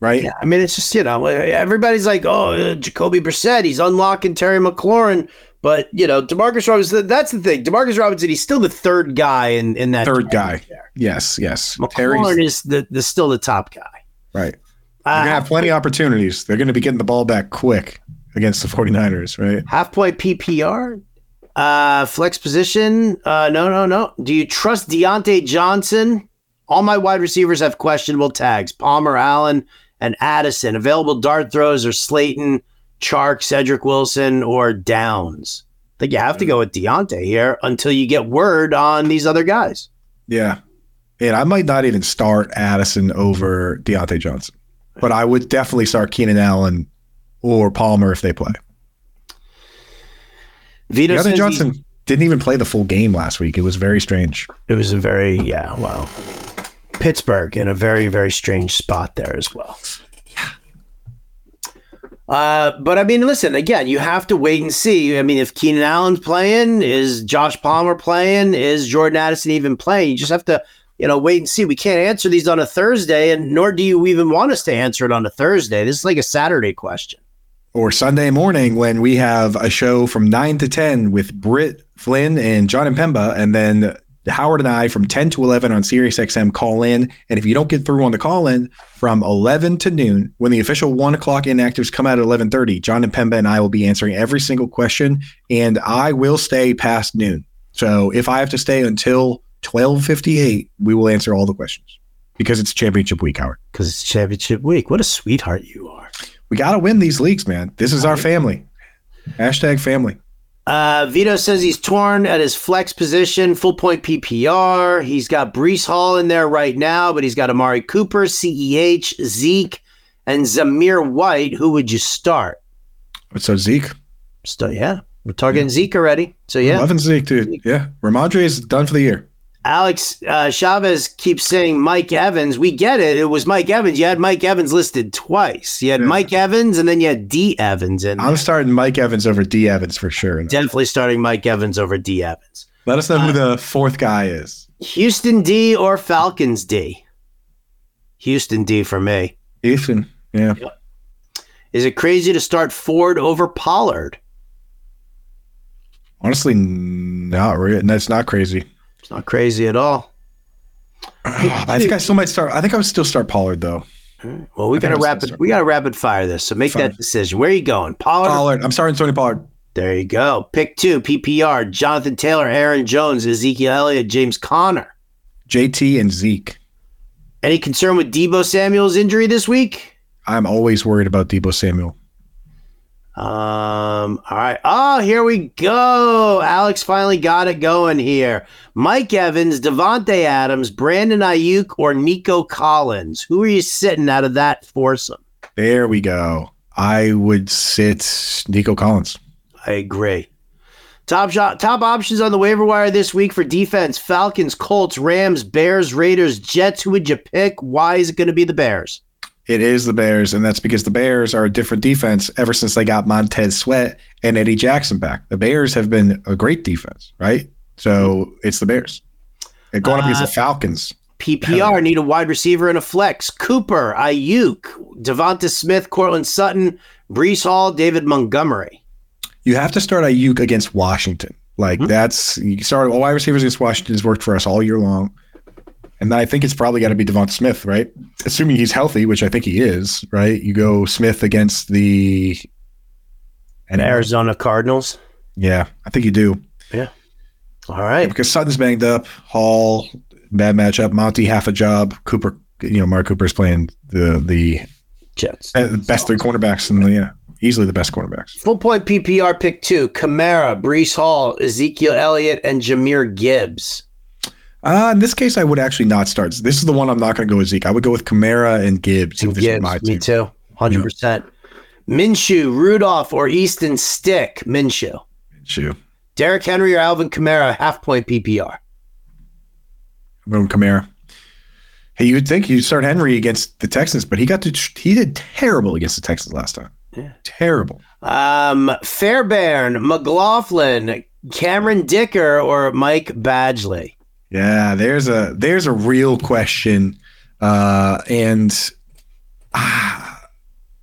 Right? Yeah, I mean, it's just, you know, everybody's like, oh, uh, Jacoby Brissett, he's unlocking Terry McLaurin. But, you know, Demarcus Robinson, that's the thing. Demarcus Robinson, he's still the third guy in, in that. Third guy. There. Yes, yes. McLaurin Terry's, is the, the still the top guy. Right. They're going to have plenty of opportunities. They're going to be getting the ball back quick against the 49ers, right? Half point PPR, uh, flex position. Uh, no, no, no. Do you trust Diontae Johnson? All my wide receivers have questionable tags Palmer, Allen, and Addison. Available dart throws are Slayton, Chark, Cedric Wilson, or Downs. I think you have to go with Diontae here until you get word on these other guys. Yeah. And I might not even start Addison over Diontae Johnson but I would definitely start Keenan Allen or Palmer if they play. Vito Johnson he, didn't even play the full game last week. It was very strange. It was a very yeah, wow. Pittsburgh in a very very strange spot there as well. Yeah. Uh, but I mean, listen, again, you have to wait and see. I mean, if Keenan Allen's playing, is Josh Palmer playing, is Jordan Addison even playing? You just have to, you know, wait and see. We can't answer these on a Thursday, and nor do you even want us to answer it on a Thursday. This is like a Saturday question. Or Sunday morning when we have a show from 9 to 10 with Britt Flynn and Jon Impemba, and then Howard and I from 10 to 11 on Sirius XM call in. And if you don't get through on the call in from 11 to noon, when the official one o'clock inactives come out at 11:30, Jon Impemba and I will be answering every single question, and I will stay past noon. So if I have to stay until 12:58, we will answer all the questions because it's championship week, Howard. Because it's championship week. What a sweetheart you are. We got to win these leagues, man. This is our family. Hashtag family. Uh, Vito says he's torn at his flex position, full point PPR. He's got Breece Hall in there right now, but he's got Amari Cooper, CEH, Zeke, and Zamir White. Who would you start? So Zeke, So yeah, we're targeting Zeke already. So yeah, loving Zeke, dude. Yeah, Rhamondre is done for the year. Alex uh, Chavez keeps saying Mike Evans. We get it. It was Mike Evans. You had Mike Evans listed twice. You had Yeah. Mike Evans, and then you had D Evans, and I'm starting Mike Evans over D Evans for sure. definitely starting Mike Evans over D Evans. Let us know who the fourth guy is. Houston D or Falcons D? Houston D for me. Ethan. Yeah. Is it crazy to start Ford over Pollard? Honestly, not really. That's not crazy. It's not crazy at all. I think I still might start. I think I would still start Pollard though. Well, we got to rapid. We got to rapid fire this. So make Fine. that decision. Where are you going, Pollard? Pollard. I'm starting Tony Pollard. There you go. Pick two. PPR. Jonathan Taylor, Aaron Jones, Ezekiel Elliott, James Conner, JT and Zeke. Any concern with Deebo Samuel's injury this week? I'm always worried about Deebo Samuel. Um. All right. Oh, here we go. Alex finally got it going here. Mike Evans, Devontae Adams, Brandon Aiyuk, or Nico Collins. Who are you sitting out of that foursome? There we go. I would sit Nico Collins. I agree. Top shot, top options on the waiver wire this week for defense: Falcons, Colts, Rams, Bears, Raiders, Jets. Who would you pick? Why is it going to be the Bears? It is the Bears, and that's because the Bears are a different defense ever since they got Montez Sweat and Eddie Jackson back. The Bears have been a great defense, right? So it's the Bears. And going up against Uh, the Falcons. PPR need a wide receiver and a flex. Cooper, Aiyuk, Devonta Smith, Courtland Sutton, Breece Hall, David Montgomery. You have to start Aiyuk against Washington. Like Hmm. that's you start all wide receivers against Washington has worked for us all year long. And then I think it's probably got to be Devonta Smith, right? Assuming he's healthy, which I think he is, right? You go Smith against the And Arizona Cardinals. Yeah, I think you do. Yeah. All right. because Sutton's banged up. Hall, bad matchup. Monty, half a job. Cooper, you know, Mark Cooper's playing the the Jets. be- best three cornerbacks and yeah, easily the best cornerbacks. Full point PPR pick two Kamara, Breece Hall, Ezekiel Elliott, and Jahmyr Gibbs. Uh, in this case, I would actually not start. This is the one I'm not going to go with Zeke. I would go with Kamara and Gibbs. my Gibbs, me team. too. 100%. Minshew, Rudolph, or Easton Stick. Minshew. Shoot. Derrick Henry or Alvin Kamara, half point PPR. I'm going Kamara. Hey, you would think you'd start Henry against the Texans, but he got to he did terrible against the Texans last time. Yeah. Terrible. Um, Fairbairn, McLaughlin, Cameron Dicker, or Mike Badgley. Yeah, there's a there's a real question, uh, and ah,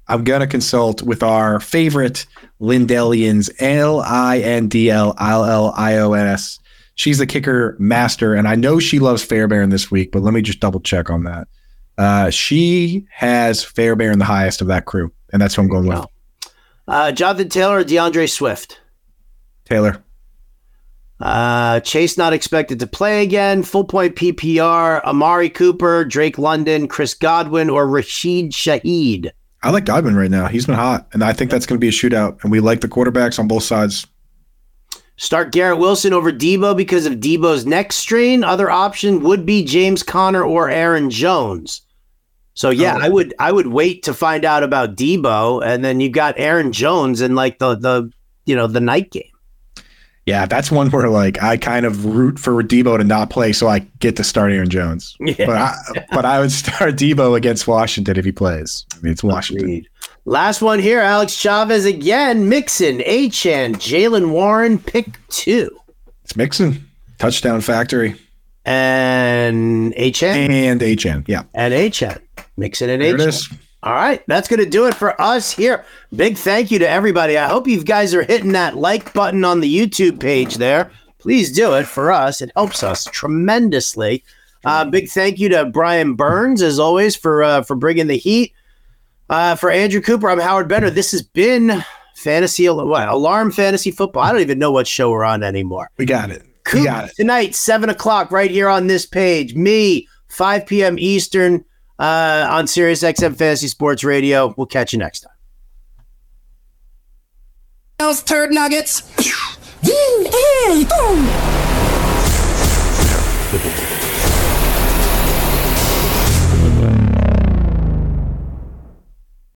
I'm gonna consult with our favorite Lindellians, L I N D L L L I O N S. She's the kicker master, and I know she loves Fairbairn this week, but let me just double check on that. Uh, she has Fairbairn the highest of that crew, and that's who I'm going with. Uh, Jonathan Taylor or D'Andre Swift? Taylor. Uh, Chase not expected to play again. Full point PPR. Amari Cooper, Drake London, Chris Godwin, or Rashid Shaheed. I like Godwin right now. He's been hot, and I think that's going to be a shootout. And we like the quarterbacks on both sides. Start Garrett Wilson over Deebo because of Deebo's neck strain. Other option would be James Conner or Aaron Jones. So yeah, Oh. I would I would wait to find out about Deebo, and then you got Aaron Jones in like the the you know the night game. Yeah, that's one where like I kind of root for Deebo to not play so I get to start Aaron Jones. Yeah. But I but I would start Deebo against Washington if he plays. I mean, it's Washington. Agreed. Last one here, Alex Chavez again. Mixon, Achane, Jaylen Warren, pick two. It's Mixon. Touchdown factory. And Achane. And HN. Yeah. And Achane. Mixon and There it Achane. is. All right, that's going to do it for us here. Big thank you to everybody. I hope you guys are hitting that like button on the YouTube page there. Please do it for us. It helps us tremendously. Uh, big thank you to Brian Burns, as always, for uh, for bringing the heat. Uh, for Andrew Cooper, I'm Howard Bender. This has been Fantasy what, Alarm Fantasy Football. I don't even know what show we're on anymore. We got it. We got it. tonight, seven o'clock, right here on this page. Me, 5 p.m. Eastern uh, on Sirius XM Fantasy Sports Radio. We'll catch you next time. Those turd nuggets. Hey, boom.